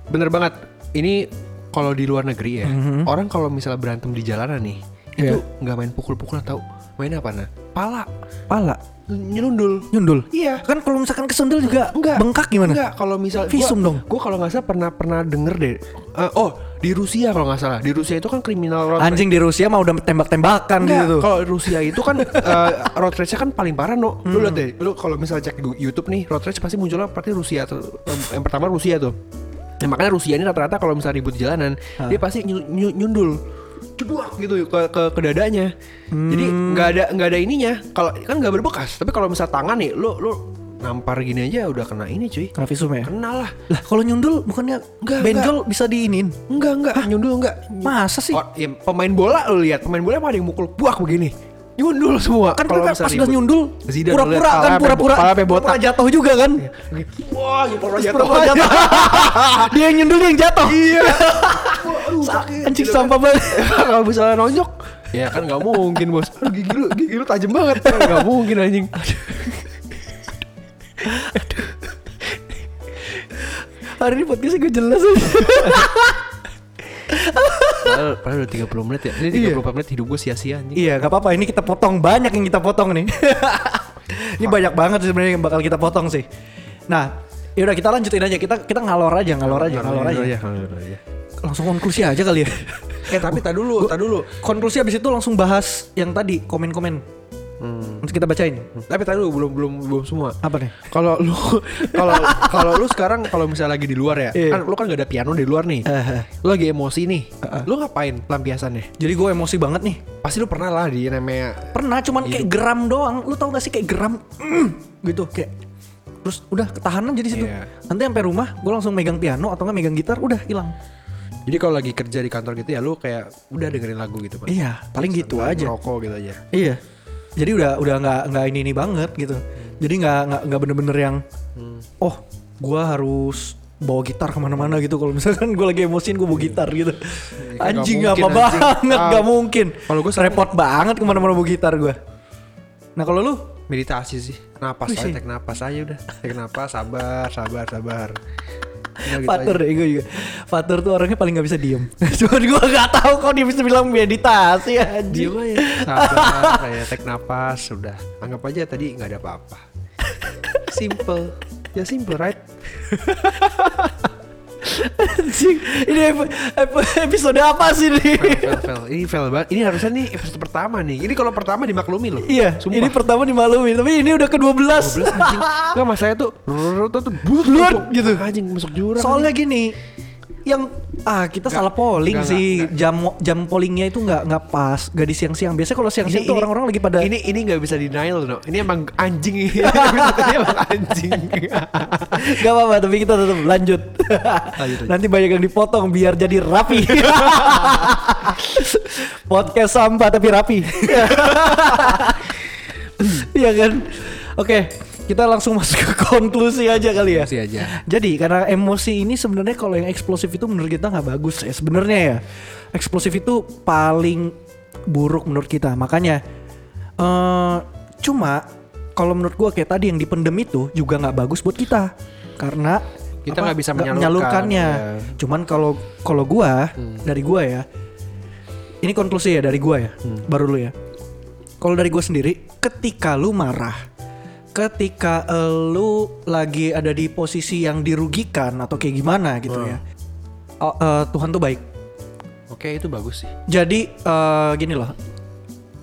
Bener banget. Ini kalau di luar negeri ya, orang kalau misalnya berantem di jalanan nih, itu Iya. nggak main pukul-pukulan tau? Main apa nah? Pala, Pala, nyelundul. nyundul. Iya. Kan kalau misalkan kesendel juga Enggak. bengkak gimana? Enggak, kalau misal Visum dong. Gue kalau nggak salah pernah pernah denger deh. Eh, oh, di Rusia kalau nggak salah. Di Rusia itu kan kriminal road Anjing di Rusia mah udah tembak-tembakan Enggak, gitu. kalau Rusia itu kan eh, road rage-nya kan paling parah no. Lu lihat deh, lu kalau misalnya cek di YouTube nih, road rage pasti munculnya pasti Rusia tuh. Yang pertama Rusia tuh. Nah, makanya Rusia ini rata-rata kalau misalnya ribut di jalanan, dia pasti nyu- nyu- nyundul ceduak gitu ke ke, ke dadanya. Jadi nggak ada nggak ada ininya. Kalau kan nggak berbekas, tapi kalau misalnya tangan nih, lu lu nampar gini aja udah kena ini cuy. Kena visum ya? Kenal lah. Lah kalau nyundul bukannya Enggak, benjol bisa diinin? Enggak enggak, nyundul enggak. Masa sih? Oh, ya, pemain bola lu lihat, pemain bola emang ada yang mukul buak begini. Nyundul semua. Kan Kalau kan pas udah nyundul pura-pura kan pura-pura pura-pura jatuh juga kan? Wah, gitu pura jatuh. Pura-pura jatuh. dia yang nyundul dia yang jatuh. Iya. Anjing sampah banget. Kalau misalnya nonjok, ya kan nggak mungkin bos. Gigi lu, gigi lu tajam banget. Nggak mungkin anjing. Hari ini podcastnya gue jelas aja. Padahal, padahal udah 30 menit ya. Ini 34 menit hidup gue sia-sia anjing. Iya, gak apa-apa. Ini kita potong banyak yang kita potong nih. ini banyak banget sebenarnya yang bakal kita potong sih. Nah, yaudah kita lanjutin aja. Kita kita ngalor aja, ngalor aja, ngalor aja. ngalor aja. Langsung konklusi aja kali ya. Eh tapi tak dulu, tak dulu. konklusi abis itu langsung bahas yang tadi komen-komen. Hmm. Nanti kita bacain. Tapi tak dulu belum belum belum semua. Apa nih? Kalau lu kalau kalau lu sekarang kalau misalnya lagi di luar ya, Iya. kan lu kan gak ada piano di luar nih. Eh, Lu lagi emosi nih. Lu ngapain lampiasannya? Jadi gue emosi banget nih. Pasti lu pernah lah di namanya Pernah cuman kayak geram doang. Lu tau gak sih kayak geram mm, gitu kayak terus udah ketahanan jadi situ. Iya. Nanti sampai rumah gue langsung megang piano atau nggak megang gitar udah hilang. Jadi kalau lagi kerja di kantor gitu ya lu kayak udah dengerin lagu gitu Pak. Iya, paling gitu aja. Rokok gitu aja. Iya. Jadi udah udah nggak nggak ini ini banget gitu. Jadi nggak nggak nggak bener-bener yang oh gua harus bawa gitar ke mana-mana gitu kalau misalkan gue lagi emosiin gue bawa gitar gitu kan anjing nggak apa anjing. banget Ah. nggak mungkin Kalau sekarang- repot banget ke mana-mana bawa gitar gue nah kalau lu Meditasi sih. Napas aja, tek napas aja udah. Tek napas, sabar, sabar, sabar. Gitu Fatur aja. deh gue juga Fatur tuh orangnya paling gak bisa diem Cuman gue gak tahu kok dia bisa bilang meditasi anjing Diem aja. Sabar, kayak tek napas, udah. Anggap aja tadi nggak ada apa-apa. Simple. Ya simple, right? Anjing Ini ep- ep- episode apa sih nih Fail, fail. Ini fail banget. Ini harusnya nih episode pertama nih. Ini kalau pertama dimaklumi loh. Iya Sumpah. ini pertama dimaklumi Tapi ini udah ke-12 12 anjing. Enggak masalahnya tuh rrrr, tuh tuh but, tuh, gitu. Anjing masuk jurang. Soalnya gini yang ah kita salah polling enggak, sih enggak, jam jam pollingnya itu nggak nggak pas nggak di siang-siang biasanya kalau siang-siang tuh orang-orang lagi pada ini ini nggak bisa denial no. Ini emang anjing ini. emang anjing. Gak apa-apa tapi kita tetap lanjut. lanjut. Nanti banyak yang dipotong biar jadi rapi. Podcast sampah tapi rapi. Iya kan? Oke, kita langsung masuk ke konklusi aja kali ya. Konklusi aja. Jadi karena emosi ini sebenarnya kalau yang eksplosif itu menurut kita nggak bagus ya sebenarnya ya. Eksplosif itu paling buruk menurut kita. Makanya eh cuma kalau menurut gua kayak tadi yang dipendem itu juga nggak bagus buat kita karena Kita nggak bisa menyalurkan, menyalurkannya. ya. Cuman kalau kalau gua dari gua ya ini konklusi ya dari gua ya baru lu ya. Kalau dari gua sendiri ketika lu marah ketika eh, lu lagi ada di posisi yang dirugikan atau kayak gimana gitu ya. Oh, eh, Tuhan tuh baik. Oke, itu bagus sih. Jadi eh, gini loh.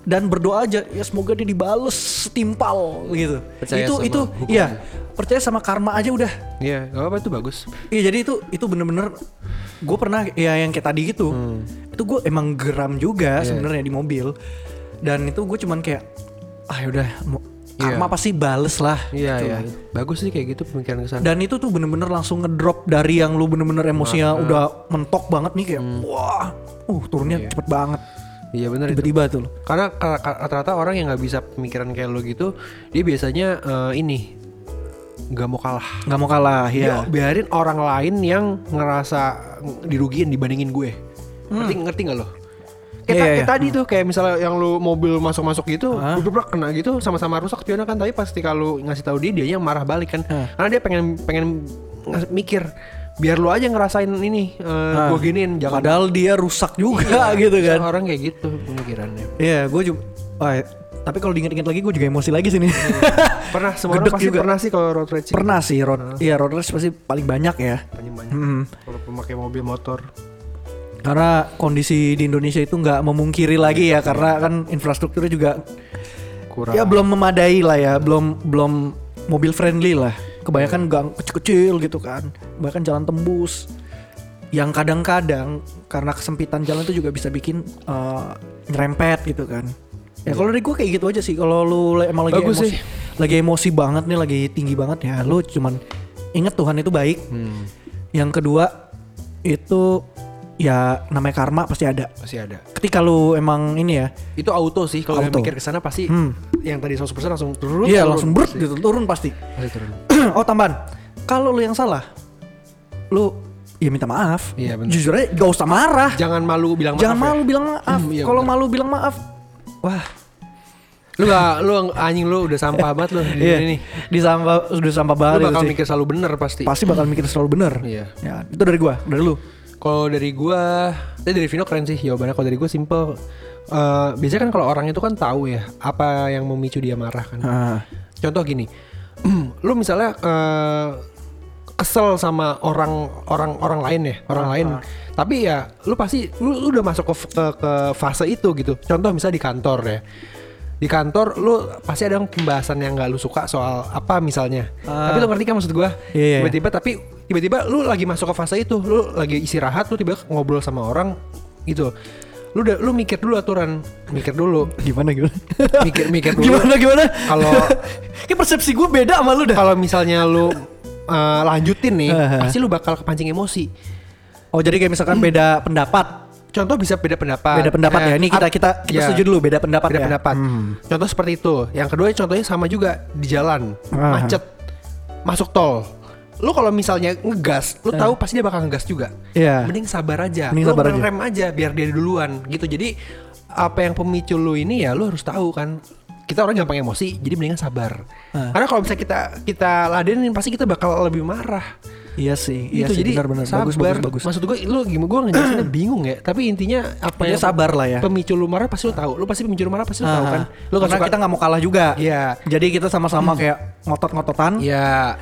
Dan berdoa aja ya semoga dia dibales setimpal gitu. Percaya itu sama itu iya, percaya sama karma aja udah. Iya, nggak apa-apa itu bagus. Iya jadi itu itu bener-bener gue pernah ya yang kayak tadi gitu. Itu gue emang geram juga Iya. sebenarnya di mobil. Dan itu gue cuman kayak ah udah Iya. karma pasti bales lah. Iya, gitu iya. lah. Bagus sih kayak gitu pemikiran ke sana. Dan itu tuh bener-bener langsung ngedrop dari yang lu bener-bener emosinya udah mentok banget nih kayak wah, uh turunnya cepet banget. Iya benar itu. Tiba-tiba tuh. Karena ka- ka- rata-rata orang yang nggak bisa pemikiran kayak lo gitu, dia biasanya eh, ini nggak mau kalah. nggak mau kalah Dia ya. biarin orang lain yang ngerasa dirugiin dibandingin gue. Hmm. Ngerti ngerti nggak lo? Kayak, Iya, kayak iya. tadi tuh kayak misalnya yang lu mobil masuk-masuk gitu, Hah? bubrak kena gitu sama-sama rusak spionnya kan tapi pasti kalau ngasih tahu dia dia yang marah balik kan. Hah. Karena dia pengen pengen mikir biar lu aja ngerasain ini uh, Hah. gue giniin jangan Padahal dia rusak juga gitu kan. orang kayak gitu pemikirannya. Iya, gue juga. Oh, iya. tapi kalau diinget-inget lagi gue juga emosi lagi sih nih. Pernah semua orang pasti juga. pernah sih kalau road rage. Pernah sih road. Iya road race pasti paling banyak ya. banyak Hmm. kalau pemakai mobil motor. Karena kondisi di Indonesia itu nggak memungkiri lagi ya karena kan infrastrukturnya juga Kurang. ya belum memadai lah ya, belum belum mobil friendly lah. Kebanyakan gang kecil-kecil gitu kan. Bahkan jalan tembus yang kadang-kadang karena kesempitan jalan itu juga bisa bikin eh, nyerempet gitu kan. Ya kalau dari gue kayak gitu aja sih. Kalau lu emang lagi Bagus emosi, sih. lagi emosi banget nih, lagi tinggi banget ya, lu cuman inget Tuhan itu baik. Hmm, Yang kedua itu ya namanya karma pasti ada. pasti ada. Ketika lu emang ini ya, Itu auto sih kalau mikir ke sana pasti Hmm. yang tadi 100% langsung turun. iya langsung berat Pasti. gitu turun pasti. Pasti turun. oh tambahan, kalau lu yang salah, lu ya minta maaf. Iya, bener. Jujur aja gak usah marah. Jangan malu bilang Jangan maaf. ya. malu bilang maaf. Hmm, iya kalau malu bilang maaf, wah Lu gak, lu anjing lu udah sampah banget lu di iya ini. di sampah sudah sampah Lu banget bakal itu sih. mikir selalu bener pasti. Pasti bakal mikir selalu bener. Iya. Ya, itu dari gua, dari lu. Kalau dari gua, tadi dari Vino keren sih jawabannya. Kalau dari gua simple. Eh, biasanya kan kalau orang itu kan tahu ya apa yang memicu dia marah kan. Ah, Contoh gini, lu misalnya eh, kesel sama orang orang orang lain ya, orang lain. Tapi ya lu pasti lu, lu udah masuk ke, ke ke fase itu gitu. Contoh misalnya di kantor ya. Di kantor lu pasti ada pembahasan yang nggak lu suka soal apa misalnya. Ah. Tapi lu ngerti kan maksud gua? Iya, iya. Tiba-tiba tapi tiba-tiba lu lagi masuk ke fase itu, lu lagi istirahat, lu tiba ngobrol sama orang gitu. Lu udah lu mikir dulu aturan, mikir dulu, gimana gimana? mikir mikir dulu. gimana gimana? Kalau Kayak persepsi gue beda sama lu dah. kalau misalnya lu uh, lanjutin nih, Aha. pasti lu bakal kepancing emosi. Oh jadi kayak misalkan beda pendapat. Contoh bisa beda pendapat. Beda pendapat Eh, ya. Ini kita kita kita ya, setuju dulu beda pendapat Beda ya. pendapat. Hmm. Contoh seperti itu. Yang kedua contohnya sama juga di jalan, Aha. macet, masuk tol. Lu kalau misalnya ngegas, lu tahu pasti dia bakal ngegas juga. Iya. Mending sabar aja. Mending lu sabar aja. rem aja biar dia duluan gitu. Jadi apa yang pemicu lu ini ya lu harus tahu kan. Kita orang gampang emosi, jadi mendingan sabar. Ah. Karena kalau misalnya kita kita ladenin pasti kita bakal lebih marah. Iya sih. Iya itu sih jadi benar-benar bagus sabar. bagus bagus. Maksud gue lu gimana gue ngejelasinnya bingung ya. Tapi intinya apa Ya sabar lah ya. Pemicu lu marah pasti lu tahu. Lu pasti pemicu lu marah pasti lu tahu Ah, kan. Lu karena kita nggak mau kalah juga. Iya. Jadi kita sama-sama kayak ngotot-ngototan. Iya.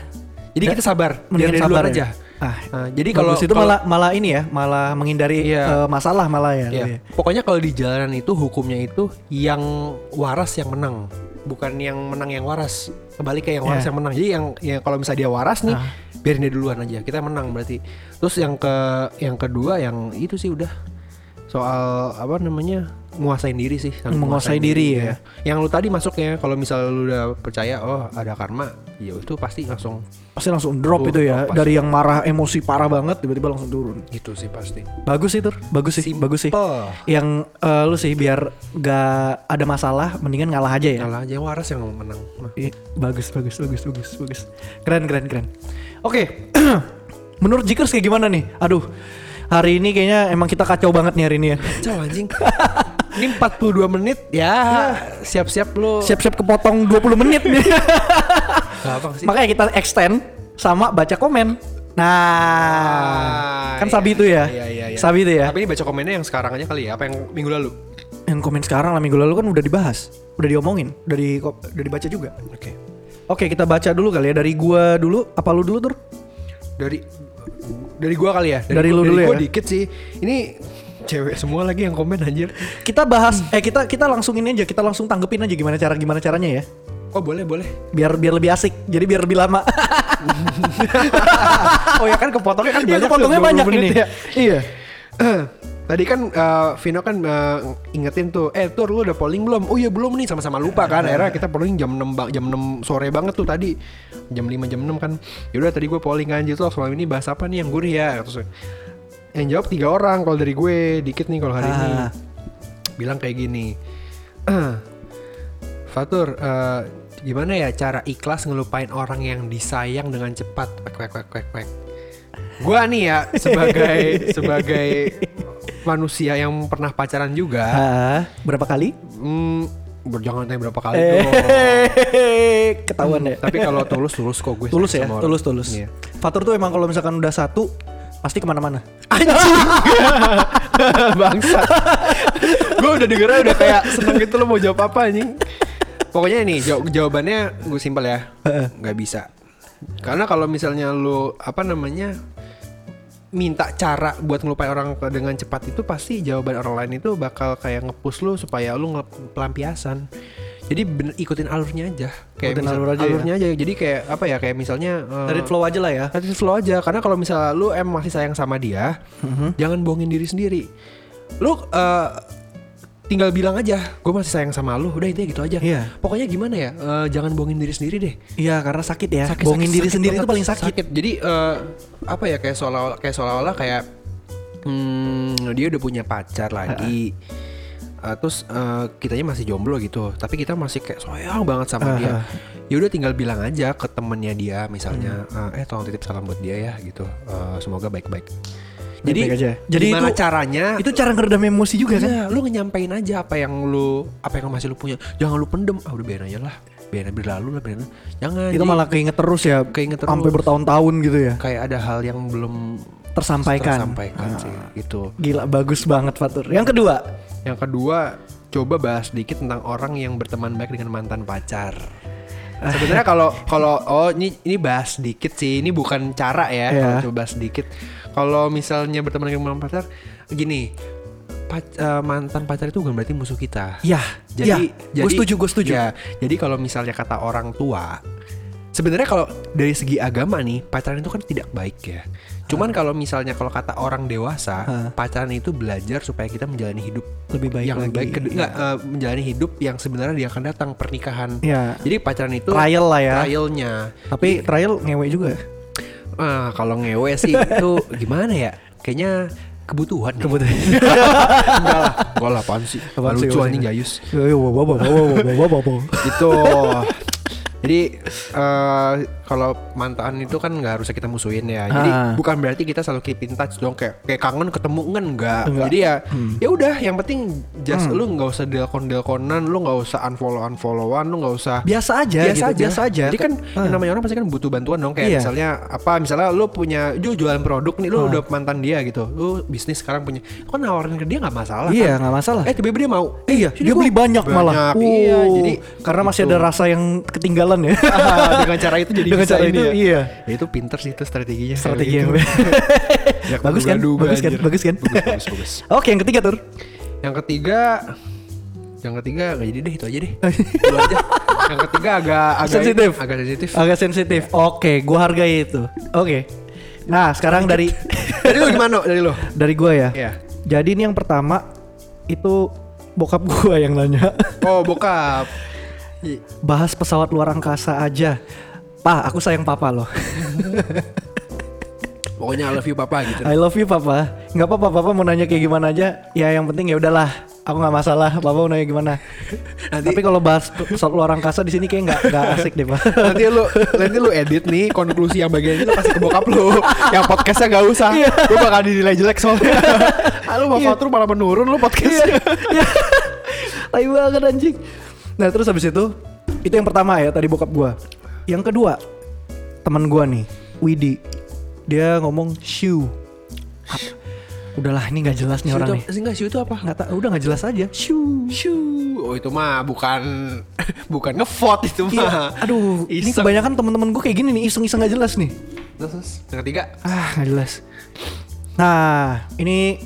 Jadi kita sabar. Mendingan sabar ya. aja. Ah, Nah, jadi kalau Bagus. itu malah malah ini ya, malah menghindari Iya. eh, masalah malah ya. Iya. lebih. Pokoknya kalau di jalanan itu hukumnya itu yang waras yang menang, bukan yang menang yang waras. Kembali ke yang waras Iya. yang menang. Jadi yang yang kalau misalnya dia waras nih, Ah. Biarin dia duluan aja. Kita menang berarti. Terus yang ke yang kedua yang itu sih udah soal apa namanya nguasain diri sih Menguasai diri ya. yang lu tadi masuknya kalau misalnya lu udah percaya oh ada karma ya itu pasti langsung Pasti langsung drop itu ya. pasti. Dari yang marah emosi parah banget tiba-tiba langsung turun. gitu sih pasti Bagus itu, bagus sih, bagus sih. Simple. Yang eh, lu sih biar gak ada masalah, mendingan ngalah aja ya. Kalah aja waras yang menang Nah, Iya, bagus, bagus, bagus, bagus, bagus. Keren, keren, keren. Oke, menurut Jikers kayak gimana nih? Aduh, hari ini kayaknya emang kita kacau banget nih hari ini ya. Kacau anjing ini 42 menit ya siap-siap lu Siap-siap kepotong 20 menit nih. sih Makanya kita extend sama baca komen. Nah, Ah, kan iya. Sabi itu ya. Iya, iya, iya. Sabi itu ya. Tapi ini baca komennya yang sekarang aja kali ya Apa yang minggu lalu Yang komen sekarang lah minggu lalu kan udah dibahas, udah diomongin, udah di udah dibaca juga. Oke Oke, kita baca dulu kali ya dari gua dulu. Apa lu dulu, Tur? Dari Dari gua kali ya Dari gua- lu dulu gua ya? dikit sih Ini cewek semua lagi yang komen anjir Kita bahas eh kita kita langsung ini aja, kita langsung tanggepin aja gimana cara gimana caranya ya. Oh boleh boleh Biar biar lebih asik. Jadi biar lebih lama. Oh ya kan kepotongnya kan Iya, banyak kepotongnya tuh, 20 banyak ini. ya. Iya. Tadi kan eh, Vino kan eh, ingetin tuh, eh Tur lu udah polling belum? Oh iya belum nih, sama-sama lupa kan. Akhirnya kita polling jam 6 bang, jam 6 sore banget tuh tadi. Jam 5 jam 6 kan. Yaudah tadi gue polling kan gitu selama ini bahas apa nih yang gurih ya. Terus yang jawab tiga orang kalau dari gue dikit nih kalau hari ini. Ah. Bilang kayak gini. Fatur, eh, gimana ya cara ikhlas ngelupain orang yang disayang dengan cepat? Kwek kwek kwek kwek. Gua nih ya sebagai sebagai manusia yang pernah pacaran juga. Ah, berapa kali? Hmm, jangan tanya berapa kali Eh, dong. ketahuan ya. Tapi kalau tulus tulus kok gue. tulus ya, sama orang. tulus tulus. Iya. Fatur tuh emang kalau misalkan udah satu pasti ke mana-mana. Bangsa. gue udah dengernya udah kayak seneng gitu lo mau jawab apa anjing. Pokoknya nih jaw- jawabannya gue simpel ya. nggak bisa. Karena kalau misalnya lu apa namanya minta cara buat ngelupain orang dengan cepat itu pasti jawaban orang lain itu bakal kayak ngepush lu supaya lu pelampiasan. Jadi bener ikutin alurnya aja. Kayak Ikutin misal- alur aja ya? alurnya aja. Jadi kayak apa ya kayak misalnya Dari flow aja lah ya. It flow aja karena kalau misalnya lu em masih sayang sama dia, Mhm. jangan bohongin diri sendiri. Lu eh, tinggal bilang aja, gue masih sayang sama lu. Udah intinya gitu aja. Iya. Pokoknya gimana ya? eh, jangan bohongin diri sendiri deh. Iya, karena sakit ya. Sakit, Bohongin sakit, diri sakit sendiri banget. itu paling sakit. Jadi eh, apa ya kayak seolah kayak seolah-olah kayak hmm, dia udah punya pacar lagi. Eh, terus eh, kitanya masih jomblo gitu, tapi kita masih kayak sayang banget sama dia. Ya udah tinggal bilang aja ke temennya dia, misalnya, eh tolong titip salam buat dia ya gitu. Eh, semoga baik-baik. Jadi, aja. jadi Jadi gimana itu- caranya? Itu cara ngeredam emosi juga kan? Iya, lu nyampein aja apa yang lu apa yang masih lu punya. Jangan lu pendem. Ah udah biarin aja lah. Biarin berlalu lah, biarin. Jangan. Itu Jadi malah keinget terus ya. Keinget terus. Sampai bertahun-tahun gitu ya. kayak ada hal yang belum Tersampaikan. tersampaikan sih gitu. Gila bagus banget Fatur. Yang kedua, Yang kedua, coba bahas sedikit tentang orang yang berteman baik dengan mantan pacar. Sebenarnya kalau kalau oh ini ini bahas sedikit sih, ini bukan cara ya, Iya. kalau coba bahas sedikit. Kalau misalnya berteman dengan mantan pacar, gini, pac- eh, mantan pacar itu bukan berarti musuh kita. ya, Jadi, ya, gue setuju, gue setuju. Ya, jadi kalau misalnya kata orang tua, sebenarnya kalau dari segi agama nih, pacaran itu kan tidak baik ya. Cuman kalau misalnya kalau kata orang dewasa, ha. pacaran itu belajar supaya kita menjalani hidup lebih baik yang lagi. baik ke, ya. uh, menjalani hidup yang sebenarnya dia akan datang pernikahan. Ya. Jadi pacaran itu trial lah ya. Trialnya. Tapi Jadi, trial ngewe juga. Ah, uh, kalau ngewe sih itu gimana ya? Kayaknya kebutuhan ya. kebutuhan enggak lah enggak lah apaan sih apaan lucu anjing bawa itu jadi uh, kalau mantan itu kan nggak harusnya kita musuhin ya jadi Ah. bukan berarti kita selalu keep in touch dong kayak kayak kangen ketemu kan enggak Enggak. jadi ya ya udah yang penting just lu nggak usah delkon delkonan lu nggak usah unfollow unfollowan lu nggak usah Biasa aja, biasa gitu, aja biasa aja. jadi kan yang namanya orang pasti kan butuh bantuan dong kayak Iya. misalnya apa misalnya lu punya ju- jualan produk nih lu udah mantan dia gitu lu bisnis sekarang punya kok nawarin ke dia nggak masalah Iya, kan? nggak masalah. eh tiba-tiba dia mau Iya, Sini dia beli banyak, malah. Banyak, iya Oh, jadi karena masih gitu. ada rasa yang ketinggalan ya. Ah, dengan cara itu jadi Dengan cara ini itu, ya. iya. Ya itu pinter sih itu strateginya. Strategi yang gitu. Ya, bagus kan? Bagus kan? Bagus kan? Bagus, bagus, bagus. Oke, yang ketiga tur. Yang ketiga yang ketiga nggak jadi deh itu aja deh. Dulu aja. Yang ketiga agak agak Sensitif. Agak sensitif. Agak sensitif. Oke, gua hargai itu. Oke. Nah, sekarang dari Dari lu gimana? Dari lu? dari gua ya. Iya. Jadi ini yang pertama itu bokap gua yang nanya. Oh, bokap. Bahas pesawat luar angkasa aja. Pa, aku sayang papa loh. Pokoknya I love you papa gitu. I love you papa. Nggak apa-apa papa mau nanya kayak gimana aja. Ya yang penting ya udahlah. Aku nggak masalah. Papa mau nanya gimana. Nanti- Tapi kalau bahas pesawat luar angkasa di sini kayak nggak nggak asik deh pak. nanti lu nanti lu edit nih konklusi yang bagian itu lu kasih ke bokap lu. yang podcastnya gak usah. Gue bakal dinilai jelek soalnya. ah, lu Iya. bapak tuh malah menurun lu podcastnya. Iya. Tai banget anjing. Nah terus habis itu itu yang pertama ya tadi bokap gua. Yang kedua teman gua nih Widi dia ngomong shoe. Ap- Udahlah ini nggak jelas nih orang nih. Enggak sih itu apa? Nggak udah nggak jelas aja. Shoe. Shoo. Oh itu mah bukan bukan ngevote itu mah. Iya. Aduh, ini Iseng. kebanyakan teman-teman gue kayak gini nih iseng-iseng nggak jelas nih. Terus, yang ketiga. Ah nggak jelas. Nah ini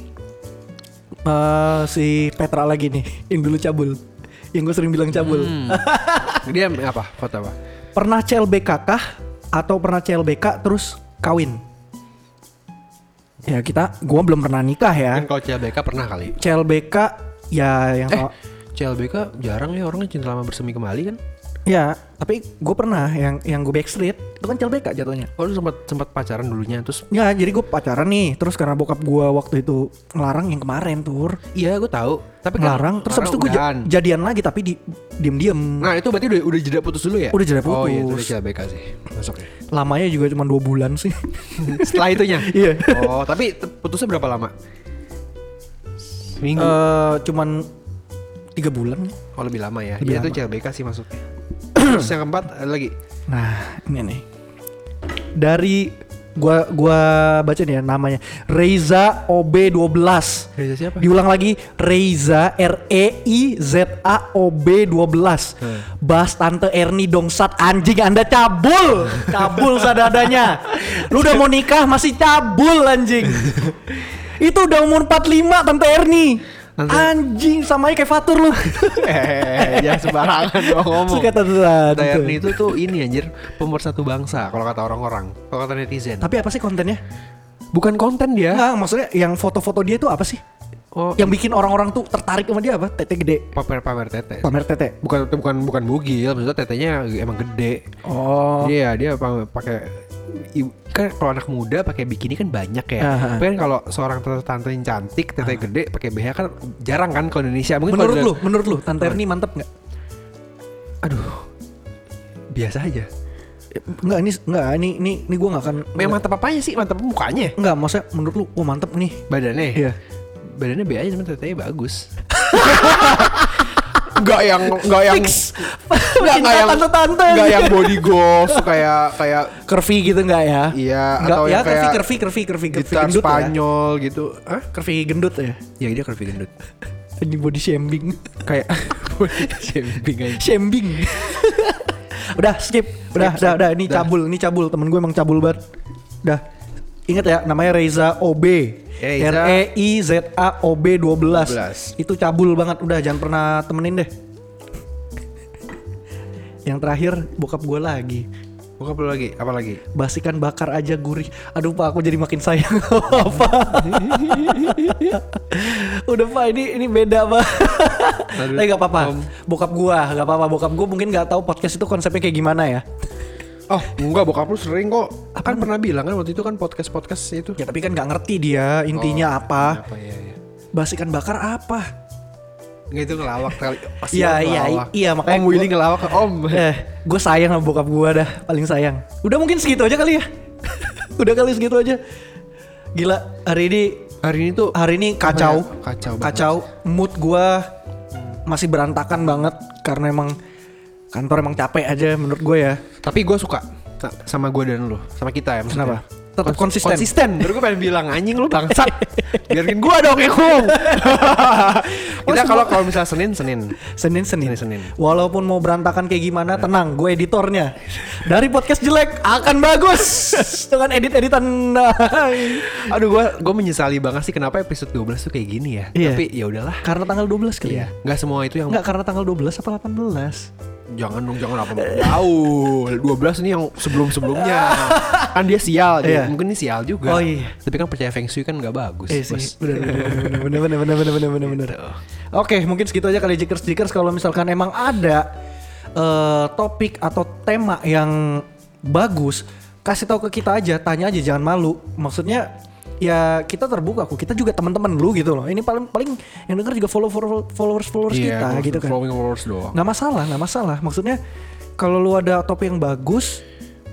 eh, si Petra lagi nih yang dulu cabul, yang gue sering bilang cabul. Hmm. Dia apa? Foto apa? Pernah CLBK kah atau pernah CLBK terus kawin? Ya kita, gua belum pernah nikah ya. Kan kalau CLBK pernah kali. CLBK ya yang Eh, CLBK jarang ya orangnya cinta lama bersemi kembali kan? Ya tapi gue pernah yang yang gue backstreet itu kan CLBK jatuhnya. Oh lu sempat sempat pacaran dulunya terus Ya jadi gue pacaran nih terus karena bokap gue waktu itu ngelarang yang kemarin tur Iya gue tahu Tapi kan ngelarang terus habis itu gue jadian lagi tapi di diem diem Nah itu berarti udah, udah jeda putus dulu ya? Udah jeda Oh iya itu putus. udah CLBK sih Masuk ya lamanya juga cuma dua bulan sih Setelah itunya? Iya. Oh tapi putusnya berapa lama? Seminggu. Eh, cuman tiga bulan. oh lebih lama ya. lebih Iya itu. CLBK sih masuknya. Terus yang keempat ada lagi. Nah, ini nih. Dari gua gua baca nih ya namanya Reza OB12. Reza siapa? Diulang lagi Reza R E I Z A O B 12. Hmm. Bahas tante Erni dongsat anjing Anda cabul. cabul sadadanya. Lu udah mau nikah masih cabul anjing. Itu udah umur 45 tante Erni. Anjing samanya kayak Fatur lu. eh, jangan sembarangan dong ngomong. Suka tante. Tayarni itu tuh ini anjir pemersatu bangsa kalau kata orang-orang, kalau kata netizen. Tapi apa sih kontennya? bukan konten dia. Enggak, maksudnya yang foto-foto dia itu apa sih? Oh, Yang bikin orang-orang tuh tertarik sama dia apa? Tete gede. pamer-pamer tete. Pamer tete. Bukan bukan bukan bugil, maksudnya tetenya emang gede. Oh. Iya, dia pa- pakai kan kalau anak muda pakai bikini kan banyak ya. Aha. Tapi kan kalau seorang tante tante yang cantik, tete gede pakai BH kan jarang kan kalau Indonesia. Mungkin Menurut lu, menurut lu Tante Erni mantep nggak? aduh. Biasa aja. Enggak, ini enggak, ini ini ini gua nggak akan Memang mantap apanya sih? Mantap mukanya. Enggak, maksudnya menurut lu, oh mantep nih. Badannya. Iya. Badannya B aja cuman tetenya bagus. Enggak yang enggak yang enggak yang tante-tante. enggak yang body goals kayak kayak Curvy gitu enggak ya? iya Enggak, atau ya yang curvy, kayak curvy, curvy, curvy, curvy gitar gendut ya. Spanyol gitu. Hah? Curvy gendut ya. Ya dia curvy gendut. Anjing body shaming. kayak shaming aja. shaming. udah skip, udah, udah, udah, ini Udah. cabul, ini cabul, temen gue emang cabul banget. Udah. Ingat ya, namanya Reza OB. Reza. R E I Z A O B 12. 12. Itu cabul banget, udah jangan pernah temenin deh. Yang terakhir bokap gue lagi. Buka apa lagi? Apa lagi? Basikan bakar aja gurih. Aduh pak, aku jadi makin sayang apa? Udah pak, ini ini beda pak. Tapi gak apa-apa. Om. Bokap gua, gak apa-apa. Bokap gua mungkin gak tahu podcast itu konsepnya kayak gimana ya. Oh, enggak bokap lu sering kok. Kan pernah bilang kan waktu itu kan podcast-podcast itu. Ya tapi kan gak ngerti dia intinya apa. Apa ya ya. Basikan bakar apa? Enggak itu ngelawak kali. Iya, iya, iya, makanya Om gua- Willy ngelawak ke Om. Eh, gue sayang sama bokap gua dah, paling sayang. Udah mungkin segitu aja kali ya. Udah kali segitu aja. Gila, hari ini Hari ini tuh hari ini kacau. Apa ya? Kacau banget. Kacau. Mood gua masih berantakan banget karena emang kantor emang capek aja menurut gue ya. Tapi gue suka sa- sama gue dan lu, sama kita ya. maksudnya. Kenapa? Tetap Kons- konsisten. Konsisten. Baru gue pengen bilang anjing lu bangsat. Biarin gue dong ngomong. kita kalau kalau misalnya Senin Senin. Senin Senin. Senin, Senin. Walaupun mau berantakan kayak gimana, tenang, gue editornya. Dari podcast jelek akan bagus dengan edit-editan. Aduh gue gue menyesali banget sih kenapa episode 12 tuh kayak gini ya. Iya. Tapi ya udahlah. karena tanggal 12 kali Iya. ya. Nggak semua itu yang Enggak karena tanggal 12 apa 18? Jangan dong jangan apa jauh 12 ini yang sebelum sebelumnya kan dia sial dia. Iya. mungkin ini sial juga Oh, iya. tapi kan percaya feng shui kan nggak bagus Eh bos. sih, bener bener bener bener bener bener bener bener bener. Oke, mungkin segitu aja kali jikers jikers kalau misalkan emang ada eh, topik atau tema yang bagus, kasih tahu ke kita aja, tanya aja jangan malu. Maksudnya ya kita terbuka kok, kita juga teman-teman lu gitu loh. Ini paling paling yang denger juga follow follow- followers followers Iya, kita gitu kan. following followers doang Nggak masalah, nggak masalah. Maksudnya kalau lu ada topik yang bagus,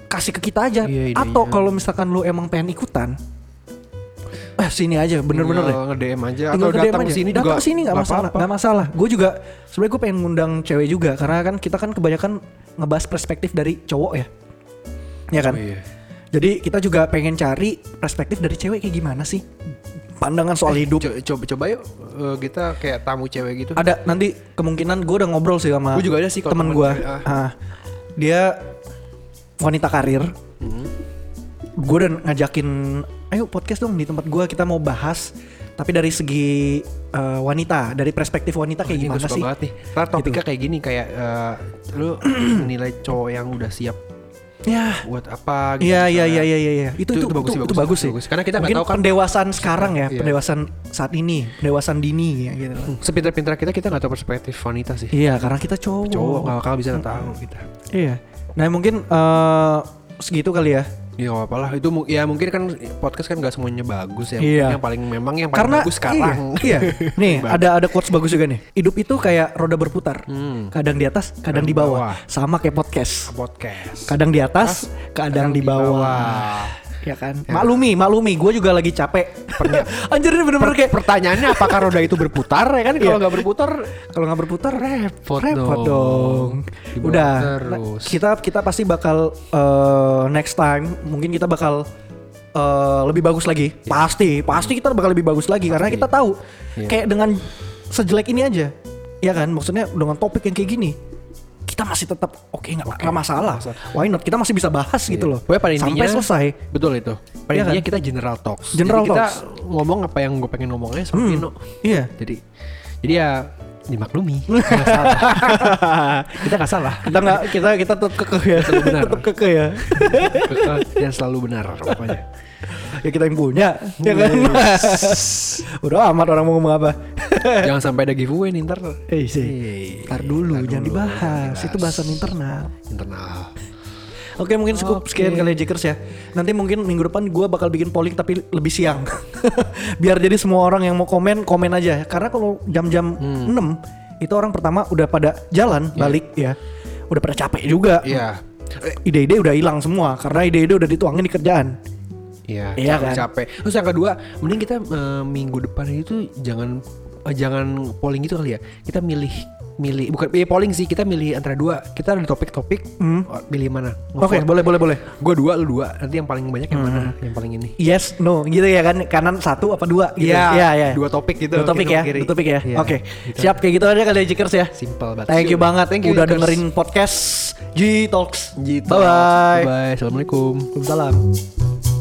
kasih ke kita aja. Iya, idenya. Atau kalau misalkan lu emang pengen ikutan, eh sini aja, bener-bener deh. Tinggal nge-DM aja Tinggal atau ke DM datang sini datang juga ke sini nggak masalah nggak masalah gue juga sebenarnya gue pengen ngundang cewek juga karena kan kita kan kebanyakan ngebahas perspektif dari cowok ya ya kan Oh, iya. Jadi kita juga pengen cari perspektif dari cewek kayak gimana sih? Pandangan soal hidup. Co- coba coba yuk eh, kita kayak tamu cewek gitu. Ada nanti kemungkinan gue udah ngobrol sih sama Gua juga ada sih temen temen gue cewek, ah. dia wanita karir. Hmm. gue udah ngajakin ayo podcast dong di tempat gue kita mau bahas. Tapi dari segi eh, wanita dari perspektif wanita kayak gua gimana sih? banget nih. Ntar topiknya kayak gini kayak eh, lu nilai cowok yang udah siap ya. Buat apa gitu Iya iya misalnya. iya iya iya. Itu itu, itu, bagus sih, itu bagus sih bagus. Karena kita nggak tahu kan- pendewasaan sekarang ya Iya. pendewasaan saat ini pendewasaan dini ya gitu. Sepintar-pintar kita kita nggak tahu perspektif wanita sih. Iya karena kita cowok. Cowok nggak bakal bisa tahu kita. Iya. Nah mungkin eh, segitu kali ya? Ya gak apa-apa lah. Itu ya mungkin kan podcast kan gak semuanya bagus ya. Iya. yang paling memang yang paling karena bagus sekarang. iya, iya. nih ada ada quotes bagus juga nih. Hidup itu kayak roda berputar. Hmm. kadang di atas kadang di bawah. sama kayak podcast. Podcast. Kadang di atas kadang, di bawah, ya kan. Maklumi, maklumi, gue juga lagi capek. Anjir ini bener-bener kayak Pertanyaannya apakah roda itu berputar ya kan? Kalau Iya. nggak berputar kalau nggak berputar repot, repot dong. dong. Dibawa Udah, terus. nah, kita kita pasti bakal eh, next time mungkin kita bakal eh, lebih bagus lagi. Pasti, pasti kita bakal lebih bagus lagi karena kita tahu Iya. kayak dengan sejelek ini aja, ya kan? Maksudnya dengan topik yang kayak gini. Kita masih tetap oke nggak nggak masalah. Why not? Kita masih bisa bahas gitu loh. Pokoknya pada Sampai intinya selesai. Betul itu. Pada Iya intinya kan? kita general talks. General jadi kita talks. ngomong apa yang gue pengen ngomongnya sama Vino. Iya. Jadi jadi ya dimaklumi. Nggak salah. kita nggak salah. Kita nggak kita kita tetap kekeh ya. tetap kekeh ya. Yang selalu benar pokoknya. Ya kita yang punya, ya kan? Udah amat orang mau ngomong apa. Jangan sampai ada giveaway nih ntar. Eh sih. Eh, Ntar dulu, ntar jangan dulu, dibahas. Itu bahasan internal. internal. Oke mungkin cukup Oke. sekian kali Jekers ya. Nanti mungkin minggu depan gue bakal bikin polling tapi lebih siang. Biar jadi semua orang yang mau komen komen aja. Karena kalau jam-jam Hmm. 6 itu orang pertama udah pada jalan balik ya. Udah pada capek juga. Iya. Ide-ide udah hilang semua karena ide-ide udah dituangin di kerjaan. Iya, Iya capek, kan? capek. Terus yang kedua, mending kita eh, minggu depan itu jangan eh, jangan polling gitu kali ya. Kita milih milih bukan pilih polling sih, kita milih antara dua. Kita ada topik-topik, Hmm. oh, pilih mana? Oke, boleh boleh boleh. Gue dua, lu dua. Nanti yang paling banyak yang mana? Yang paling ini. Yes, no, gitu ya kan? Kanan satu apa dua? Gitu. Iya, Iya, iya. dua topik gitu, Dua topik ya, kiri, dua topik ya. Iya, Oke, gitu. siap kayak gitu aja kali ya Jikers ya. Simple banget. Thank you banget Thank you, udah Jikers. dengerin podcast G Talks. Gitu. Bye bye. Bye. Assalamualaikum. Waalaikumsalam.